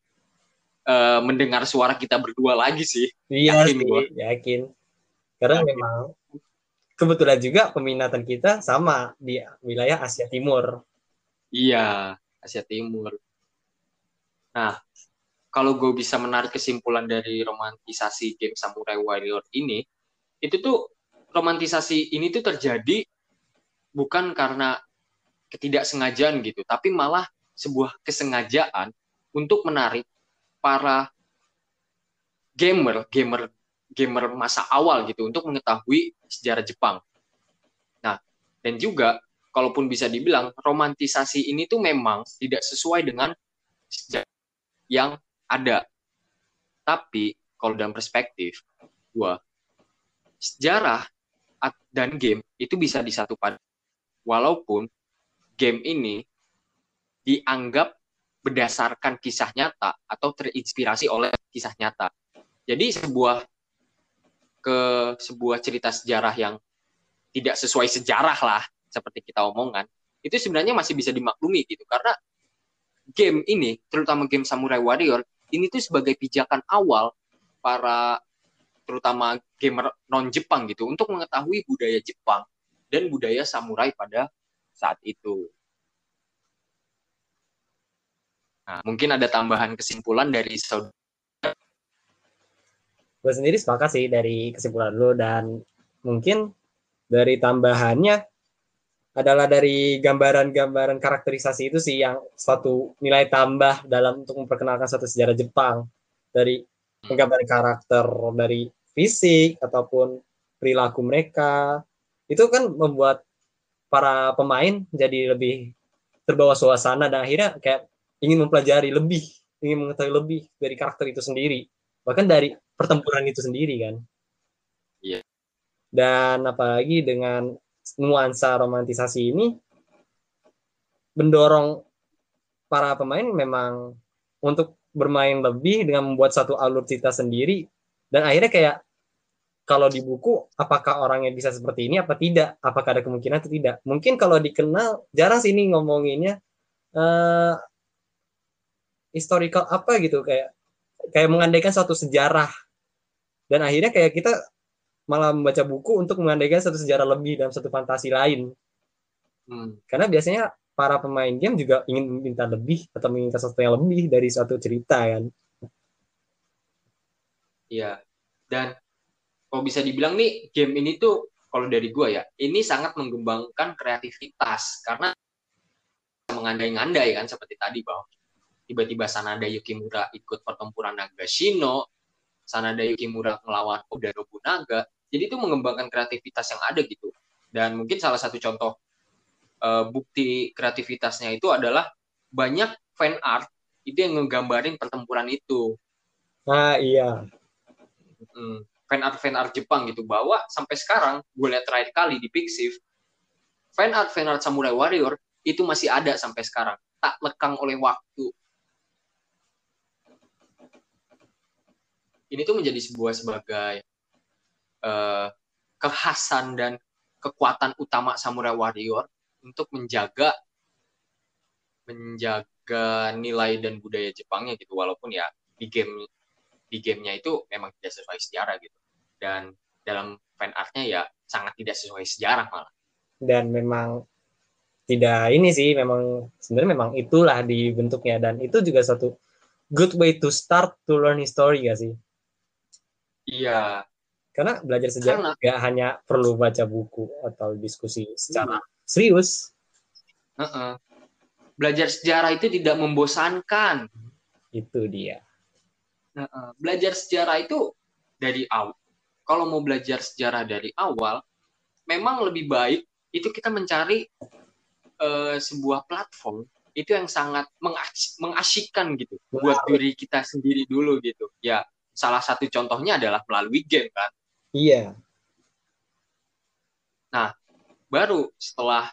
uh, mendengar suara kita berdua lagi sih. Iya yakin sih, gua. yakin. Karena yakin. memang kebetulan juga peminatan kita sama di wilayah Asia Timur. Iya, Asia Timur. Nah, kalau gue bisa menarik kesimpulan dari romantisasi game Samurai Warrior ini, itu tuh romantisasi ini tuh terjadi bukan karena ketidaksengajaan gitu, tapi malah sebuah kesengajaan untuk menarik para gamer, gamer gamer masa awal gitu untuk mengetahui sejarah Jepang. Nah, dan juga kalaupun bisa dibilang romantisasi ini tuh memang tidak sesuai dengan sejarah yang ada. Tapi kalau dalam perspektif gua sejarah dan game itu bisa disatukan walaupun game ini dianggap berdasarkan kisah nyata atau terinspirasi oleh kisah nyata. Jadi sebuah ke sebuah cerita sejarah yang tidak sesuai sejarah lah seperti kita omongan itu sebenarnya masih bisa dimaklumi gitu karena game ini terutama game Samurai Warrior ini tuh sebagai pijakan awal para terutama gamer non Jepang gitu untuk mengetahui budaya Jepang dan budaya samurai pada saat itu. Nah, mungkin ada tambahan kesimpulan dari saudara? Gue sendiri sepakat sih dari kesimpulan lo dan mungkin dari tambahannya adalah dari gambaran-gambaran karakterisasi itu sih yang suatu nilai tambah dalam untuk memperkenalkan suatu sejarah Jepang. Dari menggambar karakter dari fisik ataupun perilaku mereka. Itu kan membuat para pemain jadi lebih terbawa suasana dan akhirnya kayak ingin mempelajari lebih ingin mengetahui lebih dari karakter itu sendiri. Bahkan dari pertempuran itu sendiri kan. Iya. Dan apalagi dengan nuansa romantisasi ini mendorong para pemain memang untuk bermain lebih dengan membuat satu alur cerita sendiri. Dan akhirnya kayak kalau di buku apakah orangnya bisa seperti ini apa tidak? Apakah ada kemungkinan atau tidak? Mungkin kalau dikenal jarang sih ini ngomonginnya. Uh, historical apa gitu kayak kayak mengandaikan suatu sejarah dan akhirnya kayak kita malah membaca buku untuk mengandaikan satu sejarah lebih dalam satu fantasi lain hmm. karena biasanya para pemain game juga ingin meminta lebih atau menginginkan sesuatu yang lebih dari suatu cerita kan Iya. Dan kalau bisa dibilang nih game ini tuh kalau dari gue ya, ini sangat mengembangkan kreativitas karena mengandai-ngandai kan seperti tadi bahwa tiba-tiba Sanada Yukimura ikut pertempuran Nagashino, Sanada Yukimura melawan Oda Nobunaga. Jadi itu mengembangkan kreativitas yang ada gitu. Dan mungkin salah satu contoh uh, bukti kreativitasnya itu adalah banyak fan art itu yang ngegambarin pertempuran itu. Ah iya hmm, fan art fan art Jepang gitu bahwa sampai sekarang gue lihat terakhir kali di Pixiv fan art fan art Samurai Warrior itu masih ada sampai sekarang tak lekang oleh waktu ini tuh menjadi sebuah sebagai uh, kekhasan dan kekuatan utama Samurai Warrior untuk menjaga menjaga nilai dan budaya Jepangnya gitu. Walaupun ya di game di gamenya itu memang tidak sesuai sejarah gitu. Dan dalam fan artnya ya sangat tidak sesuai sejarah malah. Dan memang tidak ini sih memang sebenarnya memang itulah dibentuknya. Dan itu juga satu good way to start to learn history gak sih iya karena belajar sejarah karena, gak hanya perlu baca buku atau diskusi secara hmm. serius uh -uh. belajar sejarah itu tidak membosankan itu dia Nah, belajar sejarah itu dari awal. Kalau mau belajar sejarah dari awal, memang lebih baik itu kita mencari uh, sebuah platform itu yang sangat mengas mengasyikkan gitu buat diri kita sendiri dulu gitu. Ya, salah satu contohnya adalah melalui game kan. Iya. Nah, baru setelah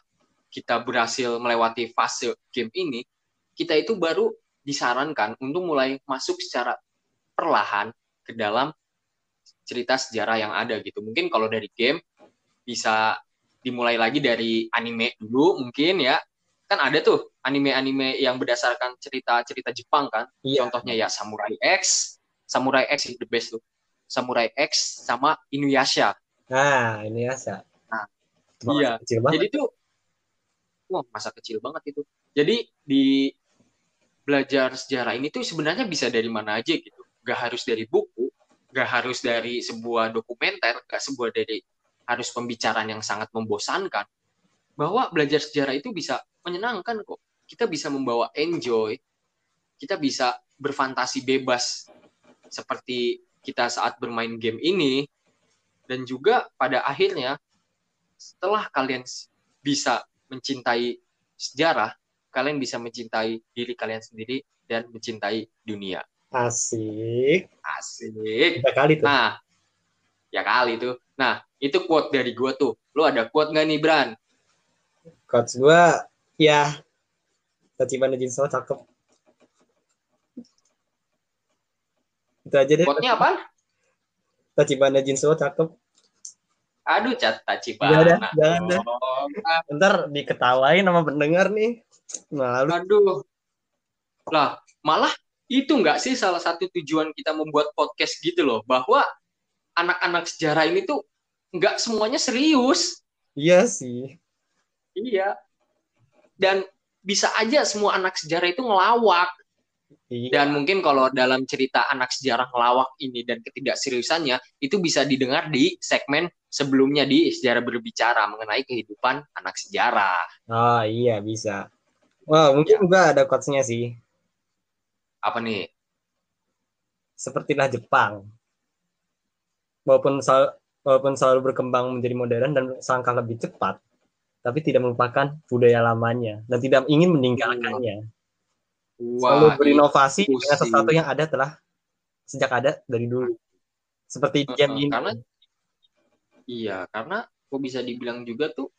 kita berhasil melewati fase game ini, kita itu baru disarankan untuk mulai masuk secara perlahan ke dalam cerita sejarah yang ada gitu. Mungkin kalau dari game bisa dimulai lagi dari anime dulu mungkin ya. Kan ada tuh anime-anime yang berdasarkan cerita-cerita Jepang kan. Iya. Contohnya ya Samurai X, Samurai X is the best tuh. Samurai X sama Inuyasha. Nah, Inuyasha. Nah, iya. Kecil banget. Jadi tuh wah, masa kecil banget itu. Jadi di belajar sejarah ini tuh sebenarnya bisa dari mana aja gitu gak harus dari buku, gak harus dari sebuah dokumenter, gak sebuah dari harus pembicaraan yang sangat membosankan. Bahwa belajar sejarah itu bisa menyenangkan kok. Kita bisa membawa enjoy, kita bisa berfantasi bebas seperti kita saat bermain game ini, dan juga pada akhirnya setelah kalian bisa mencintai sejarah, kalian bisa mencintai diri kalian sendiri dan mencintai dunia. Asik. Asik. Tiga kali tuh. Nah, ya kali tuh. Nah, itu quote dari gue tuh. Lu ada quote gak nih, Bran? Quotes gue, ya. Tachibana Jinso cakep. Itu aja deh. Quote-nya apa? Tachibana Jinso cakep. Aduh, cat Tachibana. Jangan, jangan deh. Ntar diketawain sama pendengar nih. Malu. Aduh. Lah, malah itu nggak sih salah satu tujuan kita membuat podcast gitu loh bahwa anak-anak sejarah ini tuh nggak semuanya serius iya sih iya dan bisa aja semua anak sejarah itu ngelawak. Dan mungkin kalau dalam cerita anak sejarah ngelawak ini dan ketidakseriusannya itu bisa didengar di segmen sebelumnya di sejarah berbicara mengenai kehidupan anak sejarah oh iya bisa Wah, wow, mungkin ya. juga ada quotesnya sih. Apa nih? Sepertilah Jepang. Walaupun sel, walaupun selalu berkembang menjadi modern dan selangkah lebih cepat, tapi tidak melupakan budaya lamanya dan tidak ingin meninggalkannya. Wah, selalu berinovasi dengan sesuatu yang ada telah sejak ada dari dulu. Seperti uh, game ini. Karena iya, karena kok bisa dibilang juga tuh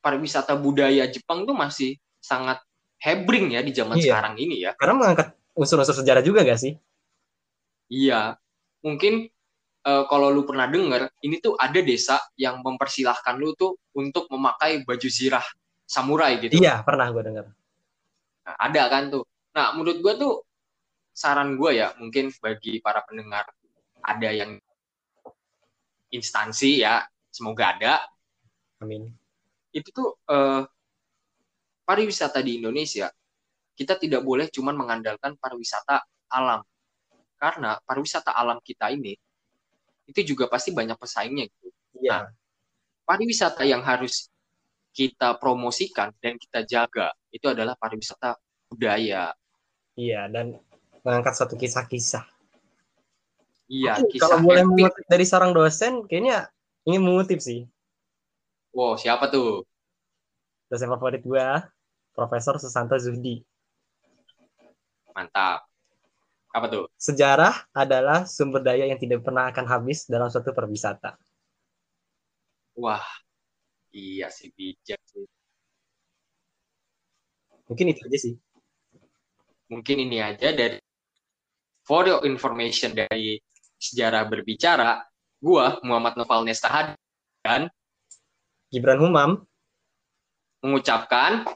pariwisata budaya Jepang tuh masih sangat hebring ya di zaman iya. sekarang ini ya. Karena mengangkat unsur-unsur sejarah juga gak sih? Iya, mungkin uh, kalau lu pernah denger, ini tuh ada desa yang mempersilahkan lu tuh untuk memakai baju zirah samurai gitu. Iya, pernah gue denger. Nah, ada kan tuh. Nah, menurut gue tuh saran gue ya, mungkin bagi para pendengar ada yang instansi ya, semoga ada. Amin. Itu tuh uh, pariwisata di Indonesia kita tidak boleh cuma mengandalkan pariwisata alam. Karena pariwisata alam kita ini itu juga pasti banyak pesaingnya gitu. Iya. Nah, pariwisata yang harus kita promosikan dan kita jaga itu adalah pariwisata budaya. Iya, dan mengangkat satu kisah-kisah. Iya, kisah kalau boleh mengutip dari seorang dosen, kayaknya ingin mengutip sih. Wow, siapa tuh? Dosen favorit gua, Profesor Susanto Zuhdi. Mantap. Apa tuh? Sejarah adalah sumber daya yang tidak pernah akan habis dalam suatu perwisata. Wah, Iya sih bijak sih. Mungkin itu aja sih. Mungkin ini aja dari for your information dari sejarah berbicara, gua Muhammad Noval Nestahad dan Gibran Humam mengucapkan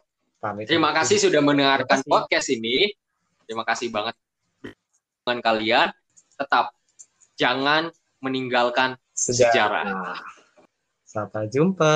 Pamit. terima kasih sudah mendengarkan podcast ini. Terima kasih banget dengan kalian. Tetap jangan meninggalkan sejarah. sejarah. Sampai jumpa.